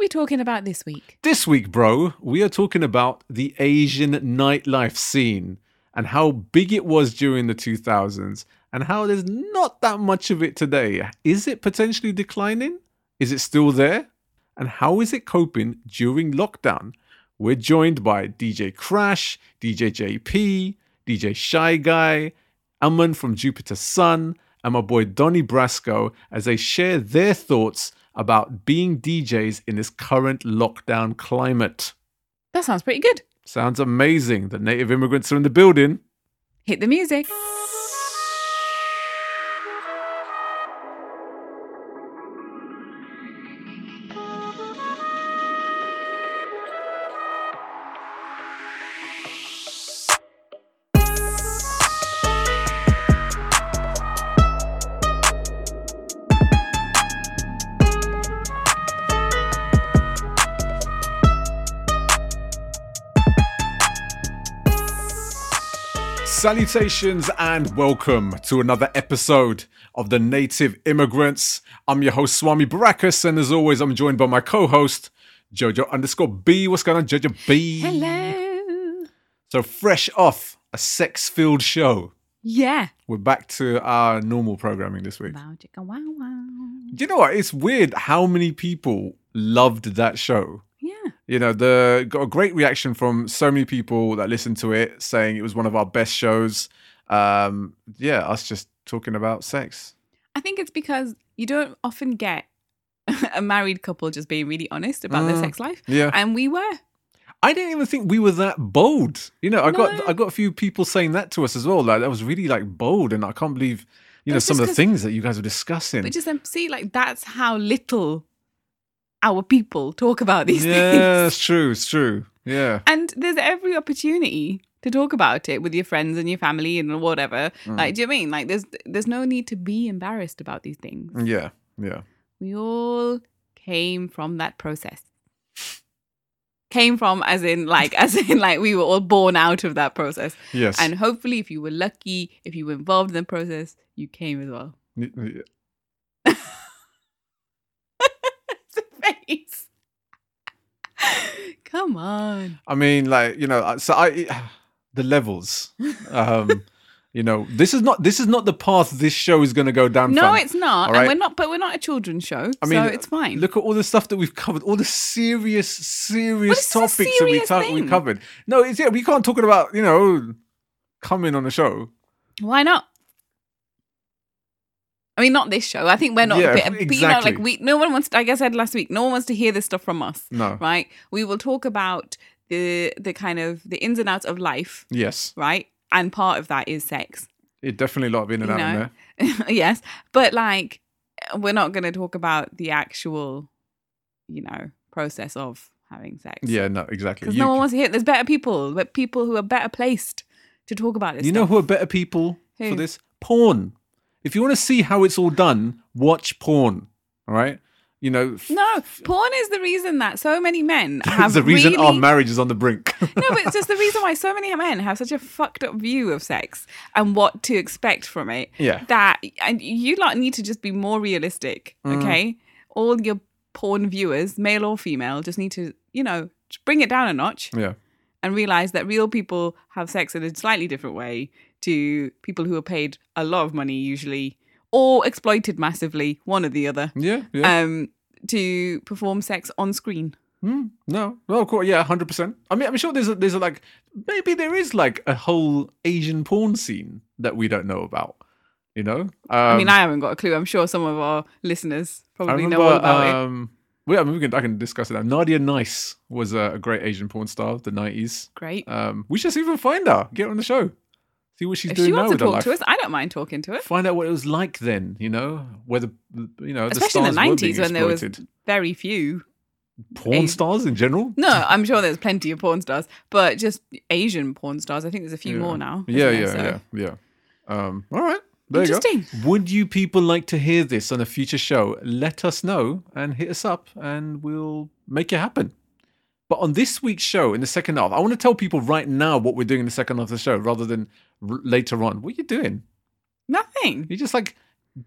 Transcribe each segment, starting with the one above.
we talking about this week? This week, bro, we are talking about the Asian nightlife scene and how big it was during the 2000s and how there's not that much of it today. Is it potentially declining? Is it still there? And how is it coping during lockdown? We're joined by DJ Krash, DJ Jay-P, DJ Shai Guy, Aman from Jupiter Son, and my boy Doni Brasco as they share their thoughts about being DJs in this current lockdown climate. That sounds pretty good. Sounds amazing. The native immigrants are in the building. Hit the music. Salutations and welcome to another episode of the Native Immigrants. I'm your host Swami Baracus, and as always, I'm joined by my co-host Jojo underscore B. What's going on, Jojo B? Hello. So fresh off a sex-filled show, Yeah. we're back to our normal programming this week. Wow, chicka, wow, wow. Do you know what? It's weird how many people loved that show. You know, the got a great reaction from so many people that listened to it, saying it was one of our best shows. Um, yeah, us just talking about sex. I think it's because you don't often get a married couple just being really honest about their Mm. sex life. Yeah, And we were. I didn't even think we were that bold. You know, I got I got a few people saying that to us as well. Like that was really like bold, and I can't believe you But know some of the things that you guys were discussing. But just um, see, like, that's how little our people talk about these yeah, things. it's true. It's true. Yeah. And there's every opportunity to talk about it with your friends and your family and whatever. Mm. Like, do you know I mean? Like, there's there's no need to be embarrassed about these things. Yeah. Yeah. We all came from that process. Came from, as in, like, as in, like, we were all born out of that process. Yes. And hopefully, if you were lucky, if you were involved in the process, you came as well. Y- y- It's a face. Come on. I mean, like you know, so I the levels. Um, you know, this is not this is not the path this show is going to go down. No, it's not. All And we're not, but we're not a children's show. I mean, so it's fine. Look at all the stuff that we've covered, all the serious, serious this is a topics that we, serious to- we covered. No, it's yeah, we can't talk about you know coming on the show. Why not? I mean, not this show. I think we're not. Yeah, a bit, but, you know, exactly. like we, no one wants. Like I said last week, no one wants to hear this stuff from us, No. right? We will talk about the the kind of the ins and outs of life, Yes, right? And part of that is sex. it definitely a lot of in and You out in there. yes, but like we're not going to talk about the actual, you know, process of having sex. Yeah, no, exactly. because no one wants to hear. it. There's better people, but people who are better placed to talk about this. you know who are better people for this? Porn. If you want to see how it's all done, watch porn. All right. You know, f- No, porn is the reason that so many men have the reason really... our marriage is on the brink. no, but it's just the reason why so many men have such a fucked up view of sex and what to expect from it. Yeah. That and you lot need to just be more realistic, Mm. okay? All your porn viewers, male or female, just need to, you know, bring it down a notch yeah. and realize that real people have sex in a slightly different way to people who are paid a lot of money usually or exploited massively, one or the other, Yeah. Yeah. um, to perform sex on screen. Mm, no, well, of course, yeah, hundred percent. I mean, I'm sure there's a, there's a like maybe there is like a whole Asian porn scene that we don't know about. You know, um, I mean, I haven't got a clue. I'm sure some of our listeners probably remember. know all about it. um, well, I mean, we can I can discuss it now. Nadia Nyce was a, a great Asian porn star of the nineties. Great. Um, we should even find her, get her on the show, see what she's if doing she now wants to with her talk life. to us, I don't mind talking to her. Find out what it was like then. You know, whether you know, Especially in the the stars were being 90s when there was very few. porn stars in general. No, I'm sure there's plenty of porn stars, but just Asian porn stars. I think there's a few Yeah. more now. Yeah, yeah. So- yeah, yeah. Um, all right. There you go. Interesting. Would you people like to hear this on a future show? Let us know and hit us up, and we'll make it happen. But on this week's show, in the second half, I want to tell people right now what we're doing in the second half of the show, rather than r- later on. What are you doing? Nothing. You're just like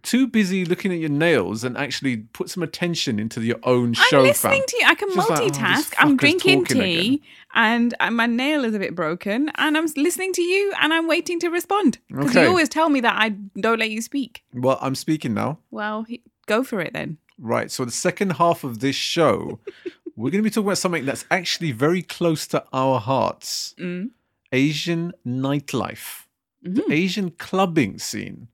too busy looking at your nails and actually put some attention into your own show. I'm listening fam. to you. I can Just like, oh, multitask. I'm drinking tea, again. and uh, my nail is a bit broken, and I'm listening to you, and I'm waiting to respond because Okay. you always tell me that I don't let you speak. Well, I'm speaking now. Well, he- go for it then. Right. So the second half of this show, we're going to be talking about something that's actually very close to our hearts: Mm. Asian nightlife, Mhm. the Asian clubbing scene,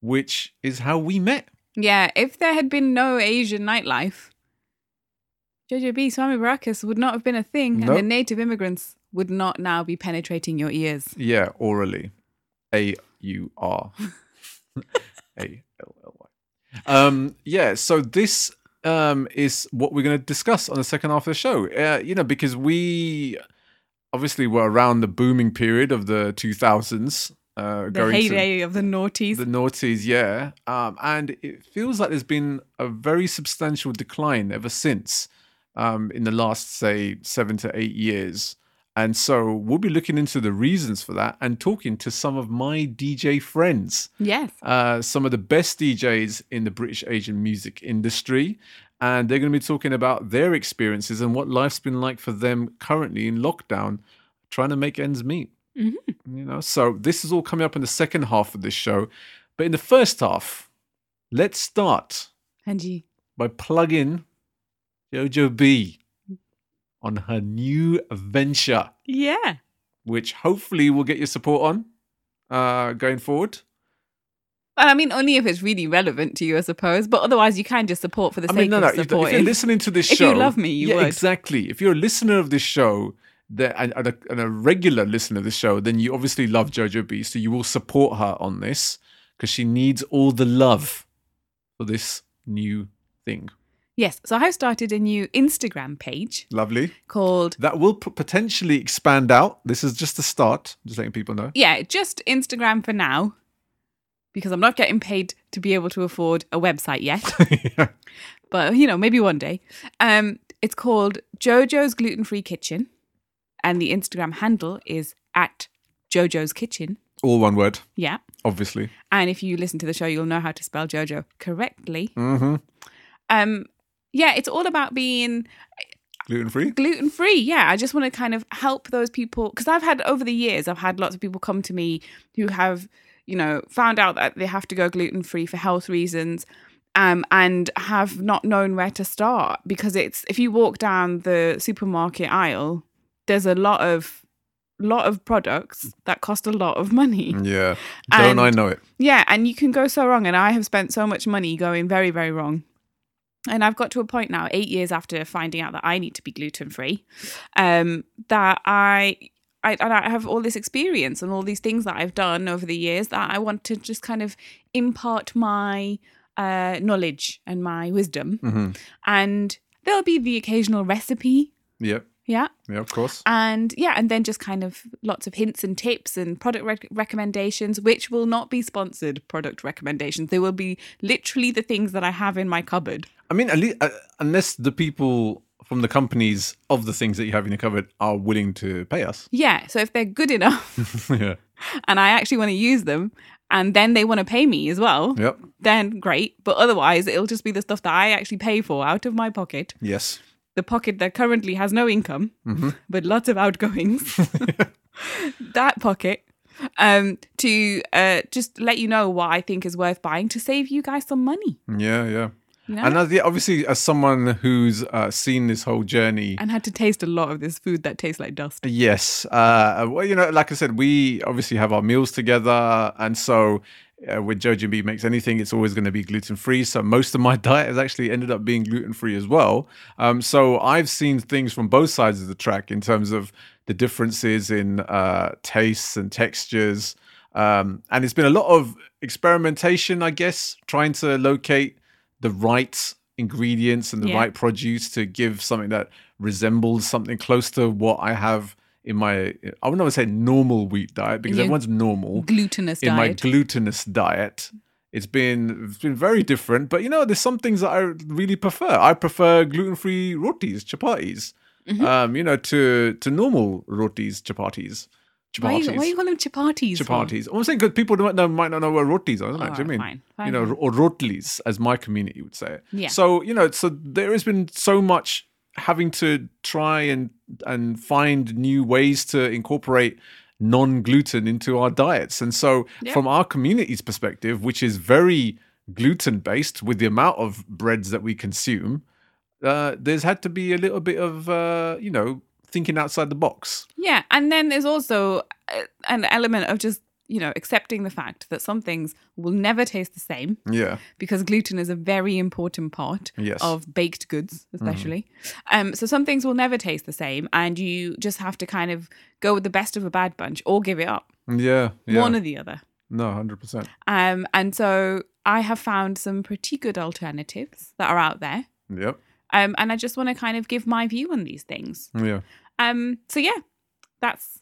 which is how we met. Yeah, if there had been no Asian nightlife, Jojo B. Swami Baracus would not have been a thing, and the native immigrants would not now be penetrating your ears. Yeah, orally. A U R A L L Y. Um, yeah, so this um, is what we're going to discuss on the second half of the show. Uh, you know, because we obviously were around the booming period of the 2000s. Uh, The heyday of the noughties. to the noughties, yeah. Um, and it feels like there's been a very substantial decline ever since um, in the last, say, seven to eight years. And so we'll be looking into the reasons for that and talking to some of my DJ friends, yes. uh, some of the best DJs in the British Asian music industry. And they're going to be talking about their experiences and what life's been like for them currently in lockdown, trying to make ends meet. Mhm. You know, so this is all coming up in the second half of this show. But in the first half, let's start Angie. by plugging Jojo B on her new venture, Yeah. which hopefully we'll get your support on uh, going forward. Well, I mean, only if it's really relevant to you, I suppose. But otherwise, you can just support for the I sake mean, no, no. of If, if supporting. you're listening to this If show, you love me, you yeah, would. exactly. If you're a listener of this show, that and, and, a, and a regular listener of the show, then you obviously love Jojo B, so you will support her on this because she needs all the love for this new thing. yes. So I have started a new Instagram page Lovely. called That will p- potentially expand out. This is just the start. Just letting people know. yeah, just Instagram for now, because I'm not getting paid to be able to afford a website yet. yeah. but you know, maybe one day. Um, it's called Jojo's Gluten Free Kitchen, and the Instagram handle is at Jojo's Kitchen. All one word, Yeah, obviously. and if you listen to the show, you'll know how to spell Jojo correctly. Mm-hmm. Um, yeah, it's all about being Gluten free. gluten free. Yeah, I just want to kind of help those people because I've had over the years, I've had lots of people come to me who have, you know, found out that they have to go gluten free for health reasons. Um, and have not known where to start because it's if you walk down the supermarket aisle, there's a lot of lot of products that cost a lot of money. Yeah. Don't And- I know it? Yeah, and you can go so wrong. And I have spent so much money going very, very wrong. And I've got to a point now, eight years after finding out that I need to be gluten free, um, that I, I and I have all this experience and all these things that I've done over the years that I want to just kind of impart my uh, knowledge and my wisdom. Mm-hmm. And there'll be the occasional recipe, Yep. Yeah, Yeah, of course. and yeah, and then just kind of lots of hints and tips and product rec- recommendations, which will not be sponsored product recommendations. They will be literally the things that I have in my cupboard. I mean, at least, uh, unless the people from the companies of the things that you have in your cupboard are willing to pay us. Yeah, so if they're good enough yeah. and I actually want to use them, and then they want to pay me as well, Yep. then great. But otherwise, it'll just be the stuff that I actually pay for out of my pocket, Yes. The pocket that currently has no income, Mm-hmm. but lots of outgoings. that pocket um to uh just let you know what I think is worth buying to save you guys some money. Yeah, yeah. You know? And as, yeah, obviously, as someone who's uh, seen this whole journey, and had to taste a lot of this food that tastes like dust. yes, uh, well, you know, like I said, we obviously have our meals together, and so uh, B makes anything, it's always going to be gluten free. So most of my diet has actually ended up being gluten free as well. Um, so I've seen things from both sides of the track in terms of the differences in uh, tastes and textures. Um, and it's been a lot of experimentation, I guess, trying to locate the right ingredients and the Yeah. right produce to give something that resembles something close to what I have in my, I would not say normal wheat diet because everyone's normal Glutinous in my diet. glutinous diet. It's been it's been very different, but you know, there's some things that I really prefer. I prefer gluten-free rotis, chapatis, Mm-hmm. um, you know, to to normal rotis, chapatis. Why, chapatis. why you call them chapatis? chapatis. I'm saying because people don't know, might not know what rotis are. Isn't it? Do you mean fine, fine, you know, or rotlis, as my community would say. Yeah. So you know, so there has been so much having to try and and find new ways to incorporate non-gluten into our diets, and so Yeah. from our community's perspective, which is very gluten based with the amount of breads that we consume, uh, there's had to be a little bit of uh, you know thinking outside the box. Yeah, and then there's also uh, an element of just you know accepting the fact that some things will never taste the same Yeah. because gluten is a very important part Yes. of baked goods, especially. Um, so some things will never taste the same, and you just have to kind of go with the best of a bad bunch or give it up, Yeah. Yeah. one or the other. no, hundred percent. Um, and so I have found some pretty good alternatives that are out there. Yep. Um, and I just want to kind of give my view on these things. Yeah. Um, so yeah, that's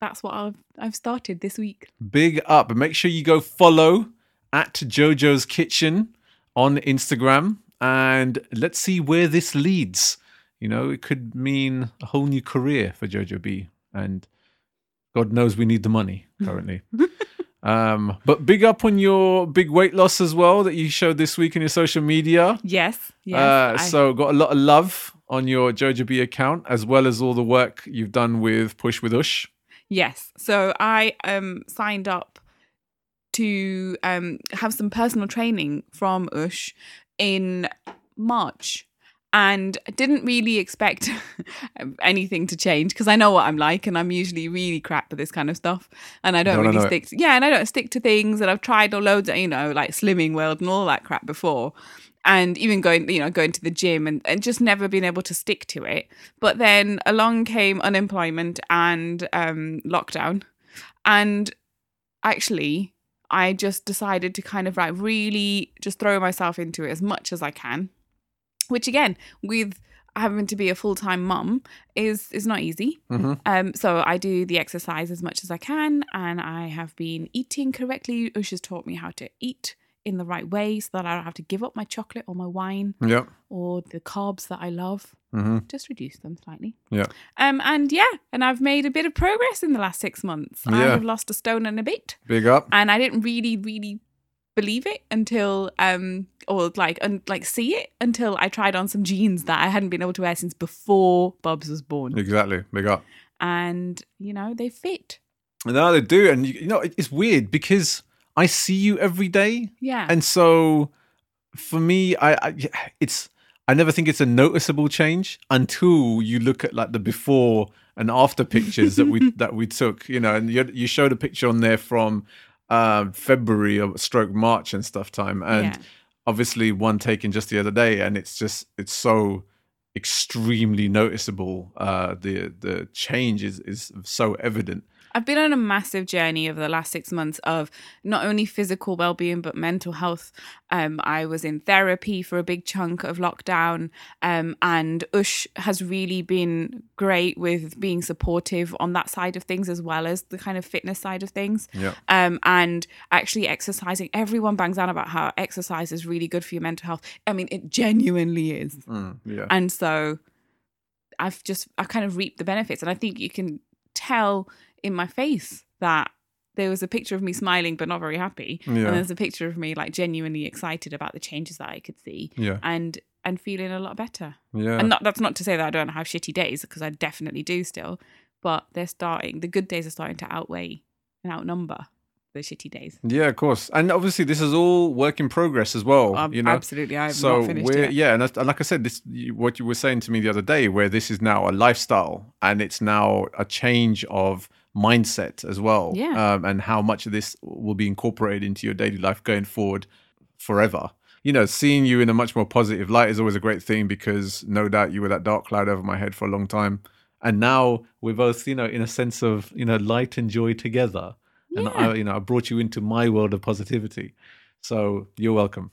that's what I've I've started this week. Big up. Make sure you go follow at Jojo's Kitchen on Instagram and let's see where this leads. You know, it could mean a whole new career for Jojo B. And God knows we need the money currently. um, but big up on your big weight loss as well that you showed this week in your social media. Yes, yes. uh, I- so got a lot of love on your Jojo B account as well as all the work you've done with Push with Ush. Yes. So I um signed up to um have some personal training from Ush in March and didn't really expect anything to change because I know what I'm like and I'm usually really crap at this kind of stuff and I don't Don't really know it? stick to, yeah and I don't stick to things and I've tried all loads of you know like Slimming World and all that crap before and even going you know going to the gym and, and just never been able to stick to it. But then along came unemployment and um lockdown. And actually i just decided to kind of like really just throw myself into it as much as i can which again with having to be a full-time mum is is not easy. Mhm. um so i do the exercise as much as i can and i have been eating correctly ush has taught me how to eat in the right way so that i don't have to give up my chocolate or my wine Yep. or the carbs that i love hmm just reduce them slightly Yeah. um and yeah and i've made a bit of progress in the last six months Yeah. I have lost a stone and a bit Big up. and I didn't really, really believe it until um or like and like see it until I tried on some jeans that I hadn't been able to wear since before Bubs was born, Exactly. Big up. and you know they fit. No, they do, and you, you know it's weird because I see you every day, Yeah, and so for me, I, I it's I never think it's a noticeable change until you look at like the before and after pictures that we that we took, you know, and you you showed a picture on there from um, February or stroke March and stuff time, and Yeah. obviously one taken just the other day, and it's just it's so extremely noticeable. Uh, the the change is is so evident. I've been on a massive journey over the last six months of not only physical well being, but mental health. Um, I was in therapy for a big chunk of lockdown, um, and Ush has really been great with being supportive on that side of things as well as the kind of fitness side of things. Yeah. Um, and actually exercising. Everyone bangs on about how exercise is really good for your mental health. I mean, it genuinely is. Mm, yeah. And so I've just I kind of reaped the benefits. And I think you can tell in my face that there was a picture of me smiling but not very happy. Yeah. And there's a picture of me like genuinely excited about the changes that I could see Yeah. and and feeling a lot better. Yeah. And not that's not to say that I don't have shitty days because I definitely do still, but they're starting the good days are starting to outweigh and outnumber the shitty days. Yeah, of course, and obviously this is all work in progress as well. Um, you know, absolutely, I have so not finished we're yet. yeah, and, and like I said, this what you were saying to me the other day, where this is now a lifestyle and it's now a change of mindset as well. Yeah. um, and how much of this will be incorporated into your daily life going forward forever. You know, seeing you in a much more positive light is always a great thing because no doubt you were that dark cloud over my head for a long time. And now we're both, you know, in a sense of, you know, light and joy together. And I, you know, I brought you into my world of positivity. So you're welcome.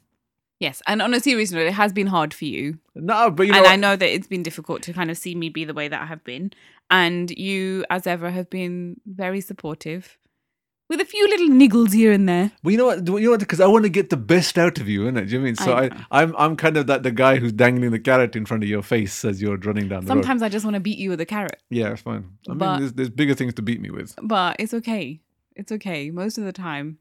Yes, and on a serious note, it has been hard for you No, but you know, and what? I know that it's been difficult to kind of see me be the way that I have been. And you, as ever, have been very supportive with a few little niggles here and there. Well, you know what? You know what? Because I want to get the best out of you, innit? Do you know I mean? So I, I, I'm, I'm kind of that the guy who's dangling the carrot in front of your face as you're running down the road. Sometimes I just want to beat you with a carrot, Yeah, it's fine. I mean, there's, there's bigger things to beat me with. but it's okay. It's okay. Most of the time,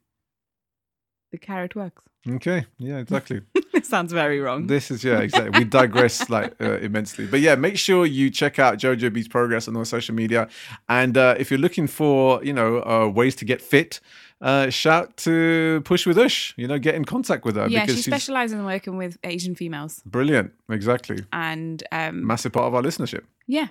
the carrot works. Okay. Yeah, exactly. it sounds very wrong. This is yeah, exactly. We digress like uh, immensely, but yeah, make sure you check out Jojo B's progress on all social media, and uh, if you're looking for you know uh, ways to get fit, uh, shout to Push with Ush. You know, get in contact with her yeah, she specializes in working with Asian females, brilliant. Exactly, and um, massive part of our listenership. yeah.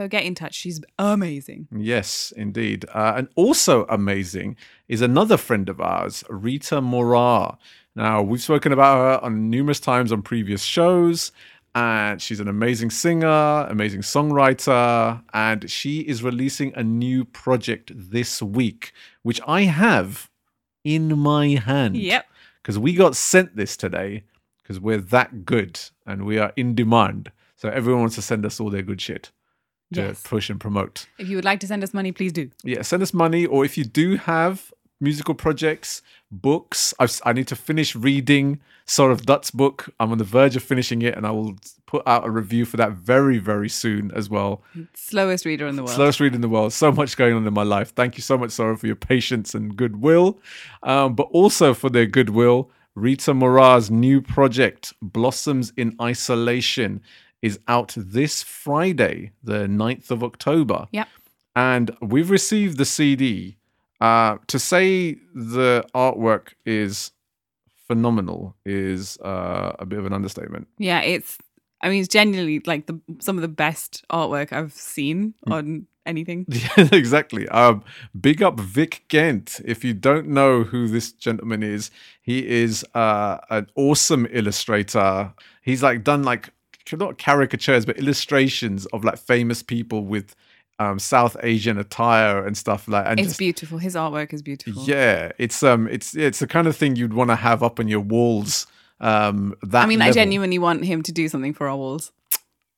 So get in touch. She's amazing. Yes, indeed. Uh, and also amazing is another friend of ours, Rita Morar. Now, we've spoken about her on numerous times on previous shows, and she's an amazing singer, amazing songwriter, and she is releasing a new project this week, which I have in my hand. Yep. Because we got sent this today because we're that good and we are in demand. So everyone wants to send us all their good shit to Yes. push and promote If you would like to send us money, please do. yeah send us money or if you do have musical projects books I've, i need to finish reading sort of dut's book i'm on the verge of finishing it and i will put out a review for that very very soon as well Slowest reader in the world. slowest read in the world so much going on in my life thank you so much Sora, for your patience and goodwill um, but also for their goodwill rita morar's new project blossoms in isolation is out this friday the 9th of october Yep. and we've received the CD. Uh, to say the artwork is phenomenal is uh, a bit of an understatement. Yeah, it's. I mean, it's genuinely like the some of the best artwork I've seen Mm. on anything. Yeah, exactly. Um, big up Vic Gent. If you don't know who this gentleman is, he is uh, an awesome illustrator. He's like done like not caricatures, but illustrations of like famous people with um, South Asian attire and stuff like. And It's just, beautiful. His artwork is beautiful. Yeah, it's um, it's it's the kind of thing you'd want to have up on your walls. Um, that I mean, I genuinely want him to do something for our walls.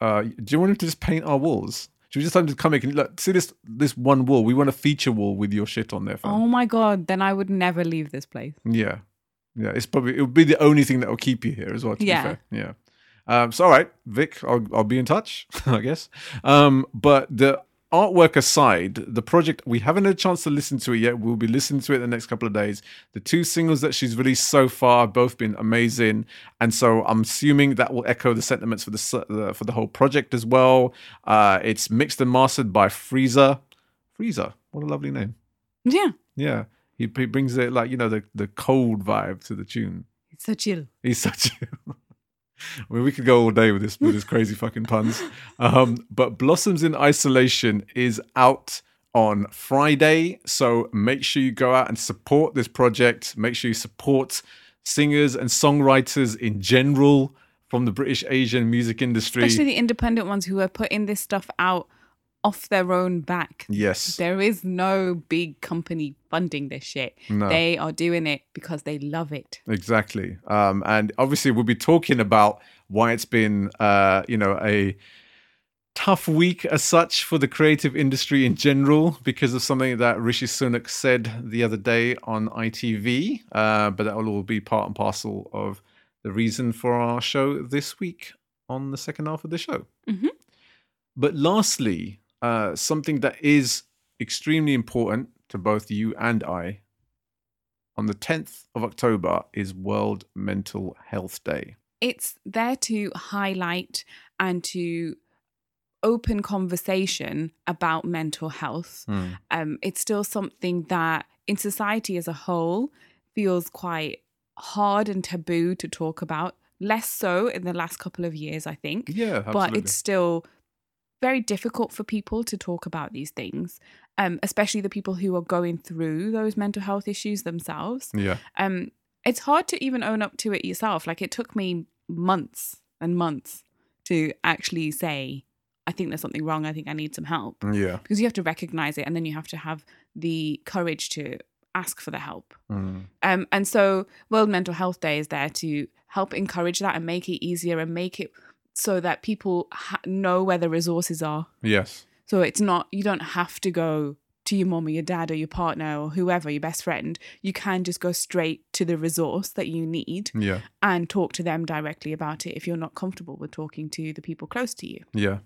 Uh, do you want him to just paint our walls? Should we just have him to come in? Look, see this this one wall. We want a feature wall with your shit on there. Fam. Oh my god! Then I would never leave this place. Yeah, yeah. It's probably it would be the only thing that will keep you here as well. To Yeah. be fair, yeah. Um, so all right, Vic, I'll I'll be in touch, I guess. Um, but the artwork aside, the project we haven't had a chance to listen to it yet. We'll be listening to it the next couple of days. The two singles that she's released so far have both been amazing, and so I'm assuming that will echo the sentiments for the for the whole project as well. Uh, it's mixed and mastered by Freezer. Freezer, what a lovely name. Yeah, Yeah, he, he brings it like you know the the cold vibe to the tune. it's so chill. He's such. A, I mean, we could go all day with this with his crazy fucking puns. Um, but Blossoms in Isolation is out on Friday, so make sure you go out and support this project. Make sure you support singers and songwriters in general from the British Asian music industry. Especially the independent ones who are putting this stuff out off their own back. yes, There is no big company funding this shit. No. They are doing it because they love it. Exactly. Um, and obviously, we'll be talking about why it's been, uh, you know, a tough week as such for the creative industry in general because of something that Rishi Sunak said the other day on ITV. Uh, but that will all be part and parcel of the reason for our show this week on the second half of the show. Mm-hmm. But lastly, uh, something that is extremely important to both you and I on the 10th of October is World Mental Health Day. It's there to highlight and to open conversation about mental health. Um, it's still something that in society as a whole feels quite hard and taboo to talk about. Less so in the last couple of years, I think. Yeah, absolutely. but it's still very difficult for people to talk about these things, um, especially the people who are going through those mental health issues themselves. yeah, Um, it's hard to even own up to it yourself. Like it took me months and months to actually say, I think there's something wrong. I think I need some help. yeah. Because you have to recognize it and then you have to have the courage to ask for the help. Mm. Um, and so World Mental Health Day is there to help encourage that and make it easier and make it so that people ha- know where the resources are. Yes. So it's not, you don't have to go to your mom or your dad or your partner or whoever, your best friend, you can just go straight to the resource that you need Yeah. and talk to them directly about it if you're not comfortable with talking to the people close to you. Yeah.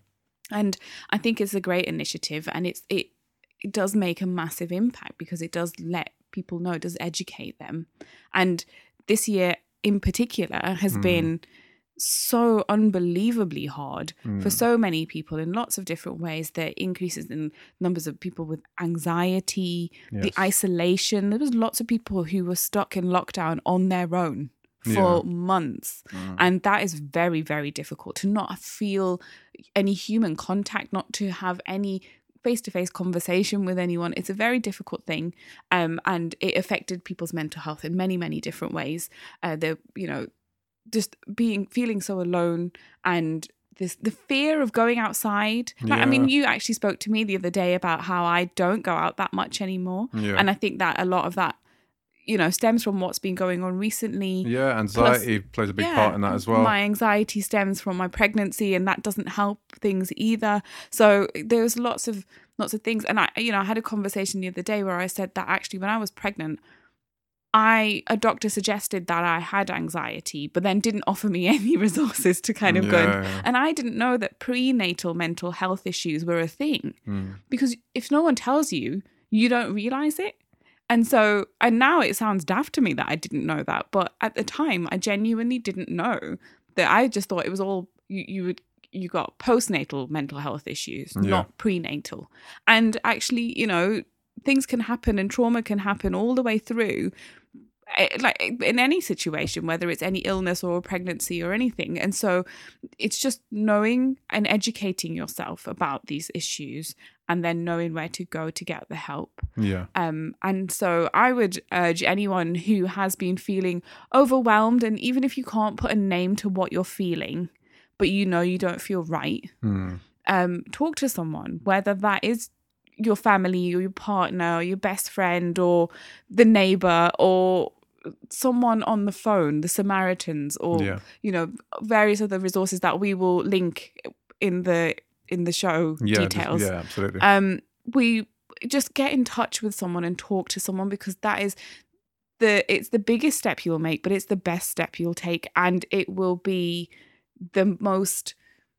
And I think it's a great initiative and it's it it does make a massive impact because it does let people know, it does educate them. And this year in particular has Mm. been so unbelievably hard for Mm. so many people in lots of different ways. The increases in numbers of people with anxiety, the isolation. There was lots of people who were stuck in lockdown on their own for Yeah. months. Mm. And that is very, very difficult to not feel any human contact, not to have any face to face conversation with anyone. It's a very difficult thing. Um, and it affected people's mental health in many, many different ways. Uh, the, you know, just being, feeling so alone and this, the fear of going outside. Like, I mean, you actually spoke to me the other day about how I don't go out that much anymore. Yeah. And I think that a lot of that, you know, stems from what's been going on recently yeah. Anxiety plays a big part in that as well. my anxiety stems from my pregnancy, and that doesn't help things either. So there's lots of lots of things, and I, you know, I had a conversation the other day where I said that actually when I was pregnant, I a doctor suggested that I had anxiety, but then didn't offer me any resources to kind of go. And, Yeah. and I didn't know that prenatal mental health issues were a thing Mm. because if no one tells you, you don't realize it. And so, and now it sounds daft to me that I didn't know that, but at the time, I genuinely didn't know that. I just thought it was all you, you would you got postnatal mental health issues, Yeah. not prenatal. And actually, you know, things can happen and trauma can happen all the way through like in any situation whether it's any illness or pregnancy or anything and so it's just knowing and educating yourself about these issues and then knowing where to go to get the help Yeah. um, and so I would urge anyone who has been feeling overwhelmed, and even if you can't put a name to what you're feeling, but you know you don't feel right, Mm. um, talk to someone, whether that is your family or your partner or your best friend or the neighbor or someone on the phone, the Samaritans, or Yeah. you know various other resources that we will link in the in the show Yeah. just- details yeah. Absolutely. um we just get in touch with someone and talk to someone because that is the it's the biggest step you'll make but it's the best step you'll take and it will be the most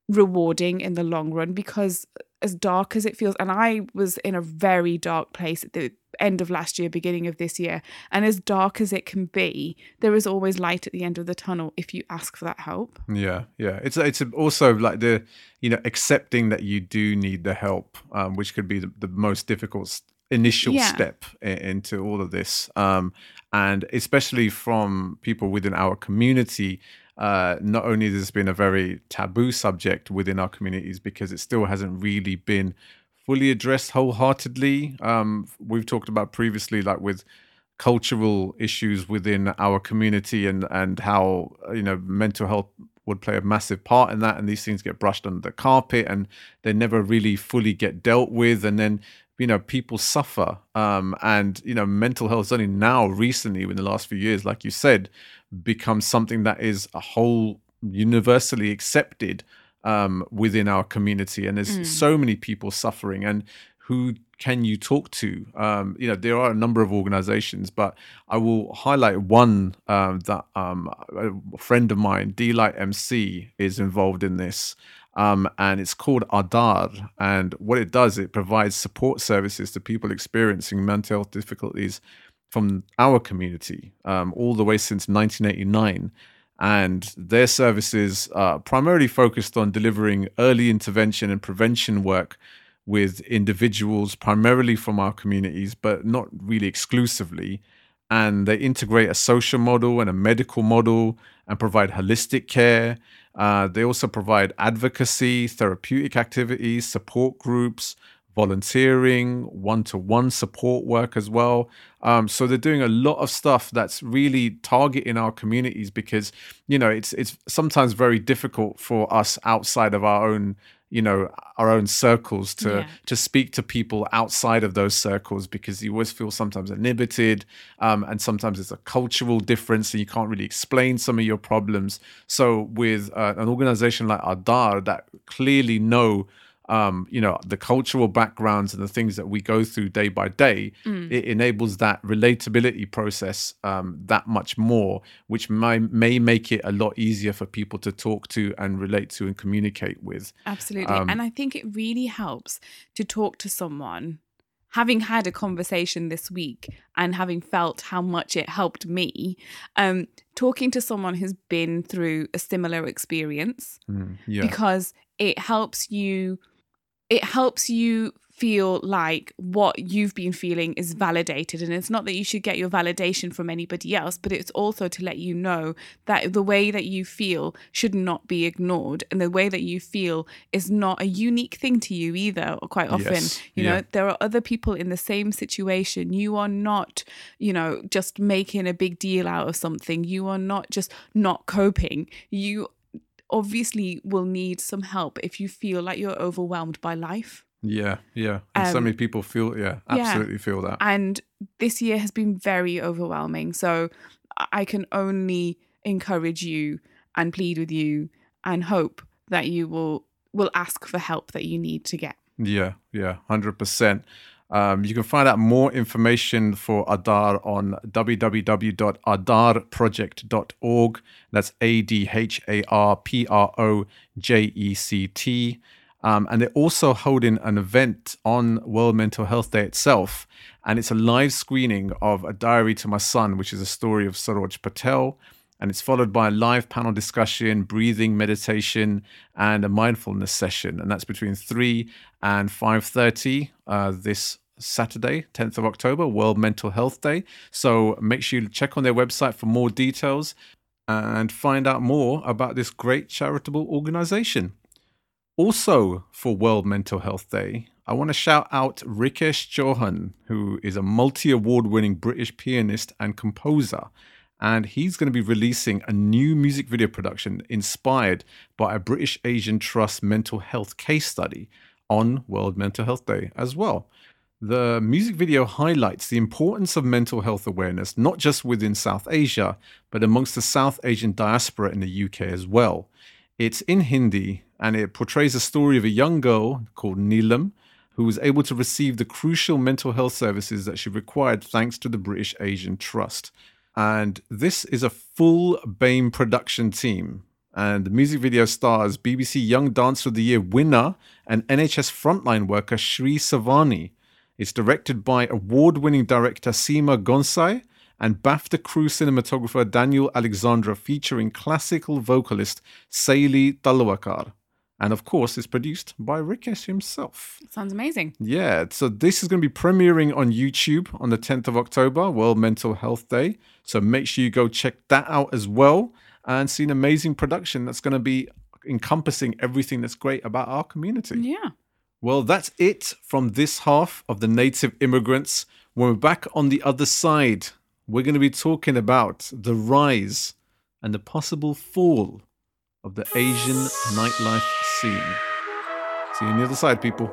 rewarding in the long run because as dark as it feels and i was in a very dark place at the end of last year beginning of this year and as dark as it can be there is always light at the end of the tunnel if you ask for that help Yeah, yeah. It's it's also like the you know accepting that you do need the help, um, which could be the, the most difficult initial Yeah. step into all of this, um, and especially from people within our community. Uh, not only has this been a very taboo subject within our communities because it still hasn't really been fully addressed wholeheartedly. Um, we've talked about previously, like with cultural issues within our community and and how you know mental health would play a massive part in that and these things get brushed under the carpet and they never really fully get dealt with and then you know people suffer um and you know mental health is only now recently in the last few years like you said become something that is a whole universally accepted um within our community and there's so many people suffering and who can you talk to? Um, you know, there are a number of organizations, but I will highlight one um, that um, a friend of mine, D-Light MC, is involved in this. Um, and it's called Adhar. And what it does, it provides support services to people experiencing mental health difficulties from our community, um, all the way since 1989 and their services are primarily focused on delivering early intervention and prevention work with individuals primarily from our communities, but not really exclusively. And they integrate a social model and a medical model and provide holistic care. Uh, they also provide advocacy, therapeutic activities, support groups, volunteering, one to one support work as well. Um, so they're doing a lot of stuff that's really targeting our communities because you know it's it's sometimes very difficult for us outside of our own you know our own circles to Yeah. to speak to people outside of those circles because you always feel sometimes inhibited um, and sometimes it's a cultural difference and you can't really explain some of your problems so with uh, an organization like adhar that clearly know um, you know, the cultural backgrounds and the things that we go through day by day, Mm. it enables that relatability process um, that much more, which may, may make it a lot easier for people to talk to and relate to and communicate with. Absolutely. Um, and I think it really helps to talk to someone, having had a conversation this week and having felt how much it helped me, um, talking to someone who's been through a similar experience Yeah. because it helps you it helps you feel like what you've been feeling is validated. And it's not that you should get your validation from anybody else but it's also to let you know that the way that you feel should not be ignored. And the way that you feel is not a unique thing to you either quite often. Yes, you yeah. know there are other people in the same situation. You are not you know just making a big deal out of something. You are not just not coping. You obviously will need some help if you feel like you're overwhelmed by life. Yeah, yeah. And so Um, many people feel, yeah, yeah. absolutely feel that. And this year has been very overwhelming. So I- I can only encourage you and plead with you and hope that you will will ask for help that you need to get. Yeah, yeah, 100%. Um, you can find out more information for Adhar on www.adharproject.org. That's A D H A R P R O J E C T. Um, and they're also holding an event on World Mental Health Day itself. And it's a live screening of A Diary to My Son, which is a story of Saroj Patel. And it's followed by a live panel discussion, breathing, meditation, and a mindfulness session. And that's between 3 and 5.30 uh, this Saturday, 10th of October, World Mental Health Day. So make sure you check on their website for more details and find out more about this great charitable organization. Also, for World Mental Health Day, I want to shout out Rekesh Chauhan, who is a multi award winning British pianist and composer. And he's going to be releasing a new music video production inspired by a British Asian Trust mental health case study on World Mental Health Day as well. The music video highlights the importance of mental health awareness, not just within South Asia, but amongst the South Asian diaspora in the UK as well. It's in Hindi and it portrays the story of a young girl called Neelam who was able to receive the crucial mental health services that she required thanks to the British Asian Trust. And this is a full BAME production team. And the music video stars BBC Young Dancer of the Year winner and NHS frontline worker Shri Savani. It's directed by award winning director Seema Gonsai and BAFTA crew cinematographer Daniel Alexandra, featuring classical vocalist Saili Talwakar. And of course, it's produced by Rekesh himself. Sounds amazing. Yeah, so this is going to be premiering on YouTube on the 10th of October, World Mental Health Day. So make sure you go check that out as well and see an amazing production that's going to be encompassing everything that's great about our community. Yeah. Well, that's it from this half of the Native Immigrants. When we're back on the other side, we're going to be talking about the rise and the possible fall of the Asian nightlife scene. See you on the other side, people.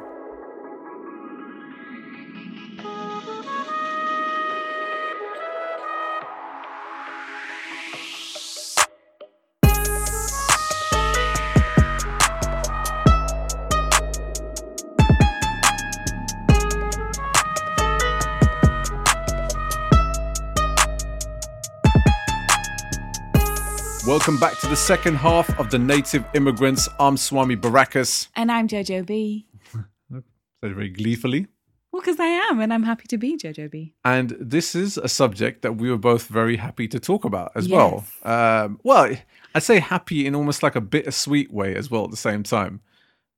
To the second half of the Native Immigrants. I'm Swami Baracus. And I'm Jojo B. Said very gleefully. Well, because I am, and I'm happy to be Jojo B. And this is a subject that we were both very happy to talk about as well. Um, well, I'd say happy in almost like a bittersweet way as well at the same time,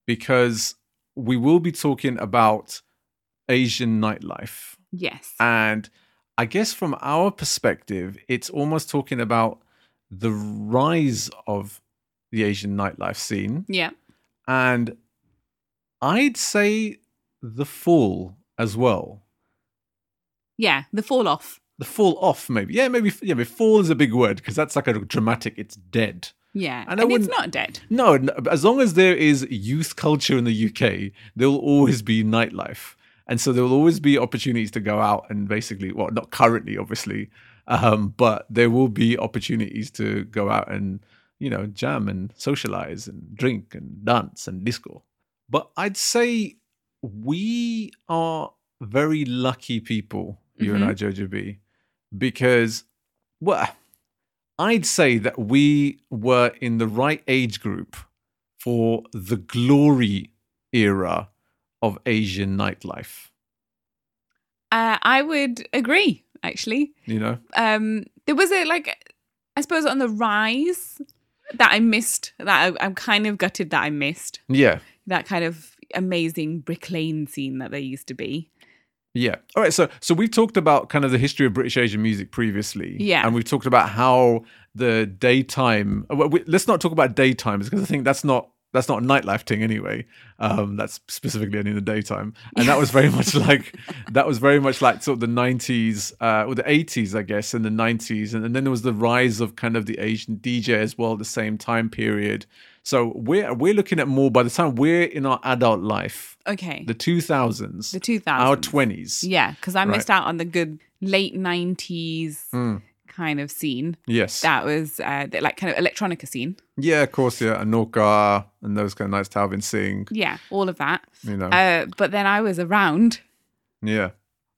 because we will be talking about Asian nightlife. Yes. And I guess from our perspective, it's almost talking about the rise of the Asian nightlife scene. yeah. And I'd say the fall as well. Yeah. The fall off. The fall off, maybe. Yeah, maybe. Yeah, maybe fall is a big word because that's like a dramatic. It's dead. Yeah. And And, it's wouldn't- dead. No, as long as there is youth culture in the UK, there will always be nightlife. And so there will always be opportunities to go out and basically, well, not currently, obviously, um, but there will be opportunities to go out and, you know, jam and socialize and drink and dance and disco. But I'd say we are very lucky people, you and I, Jojo B, because, well, I'd say that we were in the right age group for the glory era of Asian nightlife. Uh, I would agree, actually. You know, Um, there was a like, I suppose, on the rise that I missed. That I, I'm kind of gutted that I missed yeah, that kind of amazing Brick Lane scene that there used to be. Yeah. All right. So so we've talked about kind of the history of British Asian music previously. Yeah. And we've talked about how the daytime. well, we- Let's not talk about daytimes because I think that's not that's not a nightlife thing anyway. Um, that's specifically only in the daytime, and that was very much like that was very much like sort of the nineties uh, or the eighties, I guess, and the nineties, and, and then there was the rise of kind of the Asian DJ as well at the same time period. So we're we're looking at more by the time we're in our adult life, Okay, the two thousands, the 2000s. our twenties. Yeah, because I Right. missed out on the good late 90s Mm. Kind of scene. Yes. That was uh, like kind of electronica scene. Yeah, of course, yeah. Anokha and those kind of nights Talvin Singh, Yeah, all of that. you know. Uh, but then I was around yeah.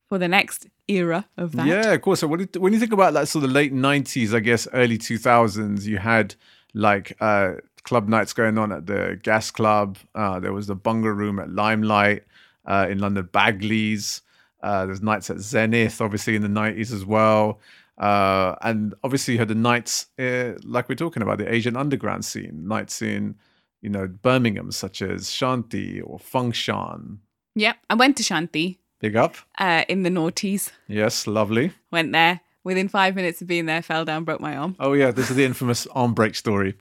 for the next era of that. Yeah, of course. So when you, when you think about that sort of late 90s, I guess early 2000s, you had like uh, club nights going on at the Gas Club. Uh, there was the Bunga Room at Limelight uh, in London, Bagley's. Uh, there's nights at Zenith, obviously, in the 90s as well. Uh, and obviously, you had the nights, uh, like we're talking about, the Asian underground scene, nights in, you know, Birmingham, such as Shanti or Function. Yep. I went to Shanti Big up. uh, in the noughties. Yes, lovely. Went there. Within five minutes of being there, fell down, broke my arm. Oh yeah, this is the infamous arm break story,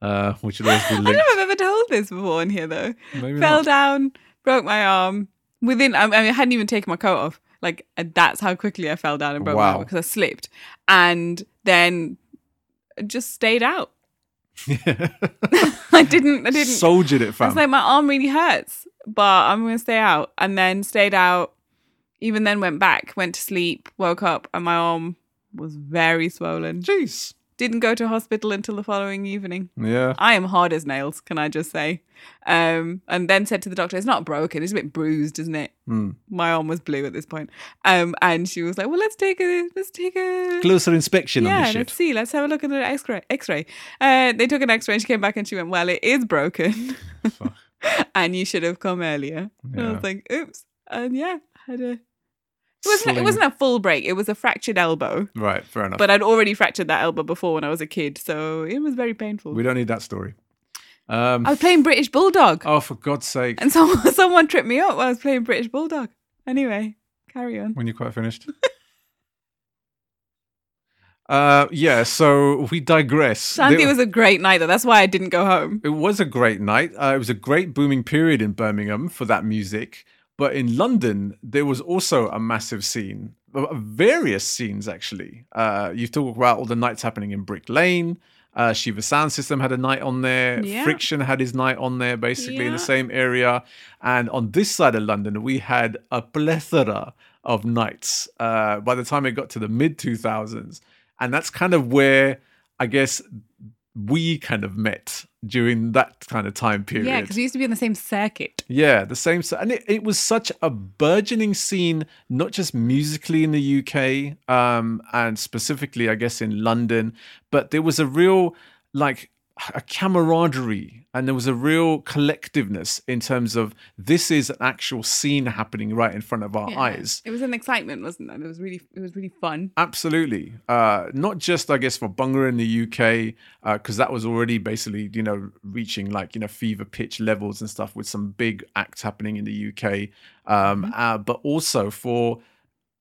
uh, which would always be I don't linked. know if I've ever told this before in here though. Maybe fell not. down, broke my arm. Within, I mean, I hadn't even taken my coat off. Like uh, that's how quickly I fell down and broke my Wow. arm because I slipped, and then just stayed out. I didn't. I didn't. Soldiered it, I was like, my arm really hurts, but I'm gonna stay out. And then stayed out. Even then, went back, went to sleep, woke up, and my arm was very swollen. Jeez. Didn't go to hospital until the following evening. Yeah. I am hard as nails, can I just say? Um, and then said to the doctor, "It's not broken. It's a bit bruised, isn't it?" Hmm. My arm was blue at this point. Um, and she was like, "Well, let's take a let's take a Closer inspection on yeah, let's shit. see. Let's have a look at the X-ray. X-ray. Uh, they took an X-ray, and she came back and she went, "Well, it is broken, Fuck. and you should have come earlier." And I Yeah. was like, "Oops." And yeah, had a. It wasn't, it wasn't a full break. It was a fractured elbow, Right, fair enough. but I'd already fractured that elbow before when I was a kid, so it was very painful. we don't need that story. Um, I was playing British Bulldog. oh, for God's sake! And someone someone tripped me up while I was playing British Bulldog. Anyway, carry on. When you're quite finished. uh, yeah. So we digress. There- was a great night though. That's why I didn't go home. It was a great night. Uh, it was a great booming period in Birmingham for that music. But in London, there was also a massive scene, various scenes actually. Uh, you talk about all the nights happening in Brick Lane. Uh, Shiva Sound System had a night on there. Yeah. Friction had his night on there, basically in the same area. And on this side of London, we had a plethora of nights uh, by the time it got to the mid 2000s. And that's kind of where I guess we kind of met during that kind of time period. Yeah, because we used to be on the same circuit. Yeah, the same. And it, it was such a burgeoning scene, not just musically in the UK, um, and specifically, I guess, in London, but there was a real, like, a camaraderie and there was a real collectiveness in terms of this is an actual scene happening right in front of our Yeah. eyes. It was an excitement, wasn't it? It was really it was really fun. Absolutely. Uh, not just, I guess, for bhangra in the UK, because that was already basically, you know, reaching like, you know, fever pitch levels and stuff with some big acts happening in the UK, um, uh, but also for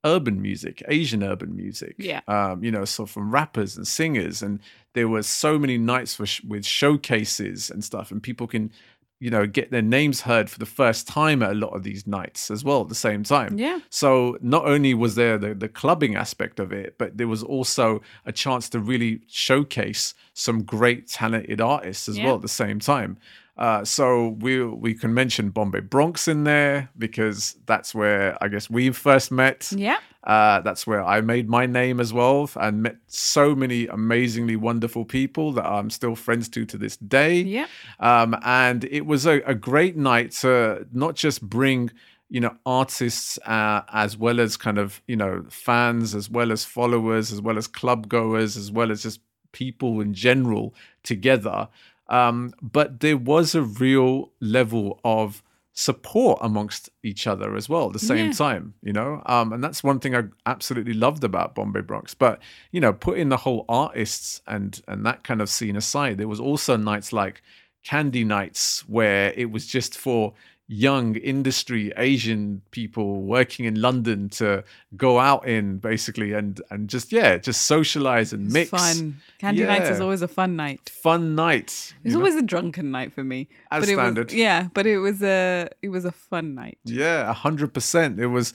urban music, Asian urban music. Yeah. Um, you know, so from rappers and singers. And there were so many nights for sh- with showcases and stuff, and people can, you know, get their names heard for the first time at a lot of these nights as well at the same time. Yeah. So not only was there the, the clubbing aspect of it, but there was also a chance to really showcase some great talented artists as Yeah. well at the same time. Uh, so we we can mention Bombay Bronx in there because that's where I guess we first met. Yeah. Uh, that's where I made my name as well and met so many amazingly wonderful people that I'm still friends to to this day. Yeah. Um, and it was a, a great night to not just bring you know artists uh, as well as kind of you know fans as well as followers as well as club goers as well as just people in general together um, but there was a real level of support amongst each other as well at the same Yeah. time you know um, and that's one thing i absolutely loved about bombay bronx but you know putting the whole artists and and that kind of scene aside there was also nights like candy nights where it was just for young industry asian people working in london to go out in basically and and just yeah just socialize and It's mix fun. Candy nights is always a fun night. fun nights It was know? always a drunken night for me. As but it standard. Was, yeah, but it was a it was a fun night. Yeah, a hundred percent. It was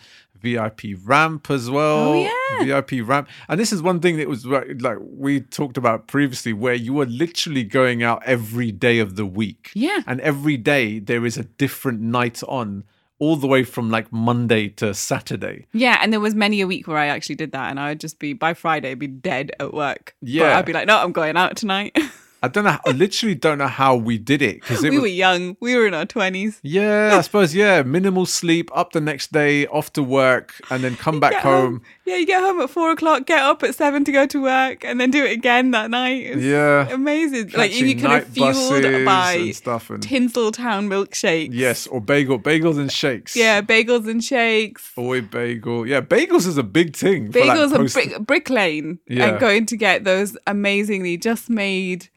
VIP ramp as well. Oh, yeah. VIP ramp, and this is one thing that was like we talked about previously, where you were literally going out every day of the week. Yeah. and every day there is a different night on, all the way from like Monday to Saturday. Yeah, and there was many a week where I actually did that, and I would just be by Friday be dead at work. But Yeah. I'd be like, no, I'm going out tonight. I don't know. I literally don't know how we did it because we was. were young. We were in our twenties. yeah, I suppose. Yeah, minimal sleep, up the next day, off to work, and then come back Get home. Yeah, you get home at four o'clock, get up at seven to go to work, and then do it again that night. It's Yeah. amazing. Like you kind of fueled by and stuff and Tinseltown milkshakes. Yes, or bagel, bagels and shakes. Yeah, bagels and shakes. Oi, bagel. Yeah, bagels is a big thing. for, like, Bagels and post- brick, brick lane. Yeah. And going to get those amazingly just made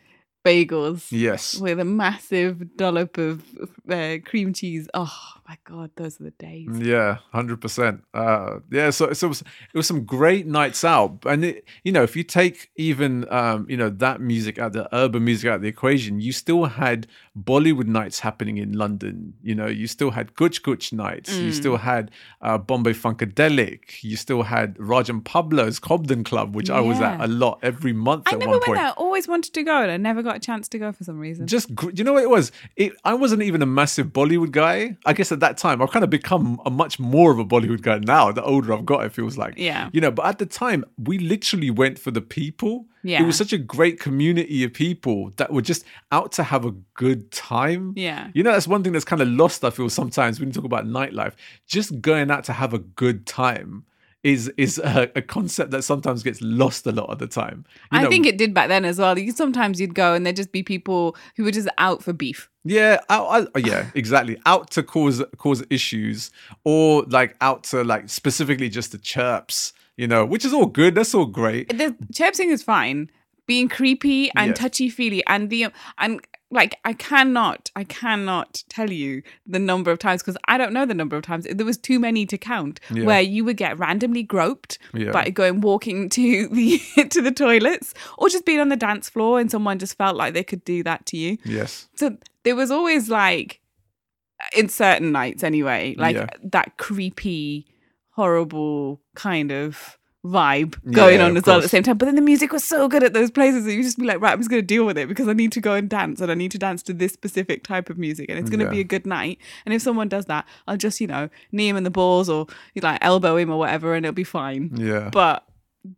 bagels Yes. with a massive dollop of uh, cream cheese. Oh my god, those are the days. Yeah, hundred percent. Uh, yeah, so, so it was it was some great nights out, and it, you know if you take even um, you know that music out, the urban music out of the equation, you still had Bollywood nights happening in London. You know, you still had Kuch Kuch nights, you still Mm. had uh, Bombay Funkadelic, you still had Rajan Pablo's Cobden Club, which I was at a lot every month I at never one went point. there. Always wanted to go, and I never got a chance to go for some reason. just you know what it was it, i wasn't even a massive bollywood guy i guess at that time i've kind of become a much more of a bollywood guy now the older i've got it feels like Yeah. you know but at the time we literally went for the people Yeah. it was such a great community of people that were just out to have a good time Yeah. you know that's one thing that's kind of lost i feel sometimes when you talk about nightlife just going out to have a good time is is a, a concept that sometimes gets lost a lot of the time You I know, think it did back then as well. You sometimes you'd go and there'd just be people who were just out for beef. Yeah, out, out- yeah, exactly. Out to cause cause issues, or like out to like specifically just the chirps, you know, which is all good. That's all great. The chirping is fine. Being creepy and touchy feely and the and like I cannot I cannot tell you the number of times because I don't know the number of times there was too many to count Yeah. where you would get randomly groped Yeah. by going walking to the to the toilets or just being on the dance floor and someone just felt like they could do that to you. Yes, So there was always like in certain nights anyway, like Yeah. that creepy, horrible kind of vibe going Yeah, on as well at the same time. But then the music was so good at those places that you just be like, right, I'm just gonna deal with it because I need to go and dance and I need to dance to this specific type of music and it's gonna be a good night. And if someone does that, I'll just, you know, knee him in the balls or like elbow him or whatever and it'll be fine. yeah. But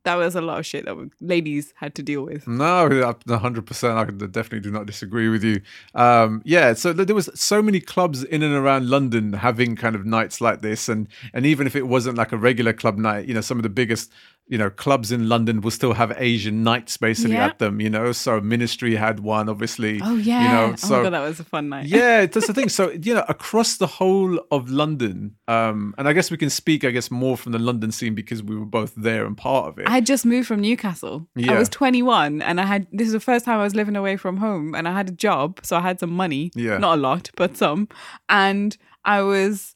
that was a lot of shit that ladies had to deal with. No, hundred percent. I definitely do not disagree with you. Um, yeah, so there was so many clubs in and around London having kind of nights like this, and and even if it wasn't like a regular club night, you know, some of the biggest you know clubs in London will still have Asian nights basically Yeah. at them. You know, so Ministry had one, obviously. Oh yeah. You know, oh so my god, that was a fun night. yeah, that's the thing. So you know, across the whole of London, um, and I guess we can speak, I guess, more from the London scene because we were both there and part of it. I had just moved from Newcastle. Yeah. I was 21 and I had this is the first time I was living away from home and I had a job, so I had some money. Yeah. Not a lot, but some. And I was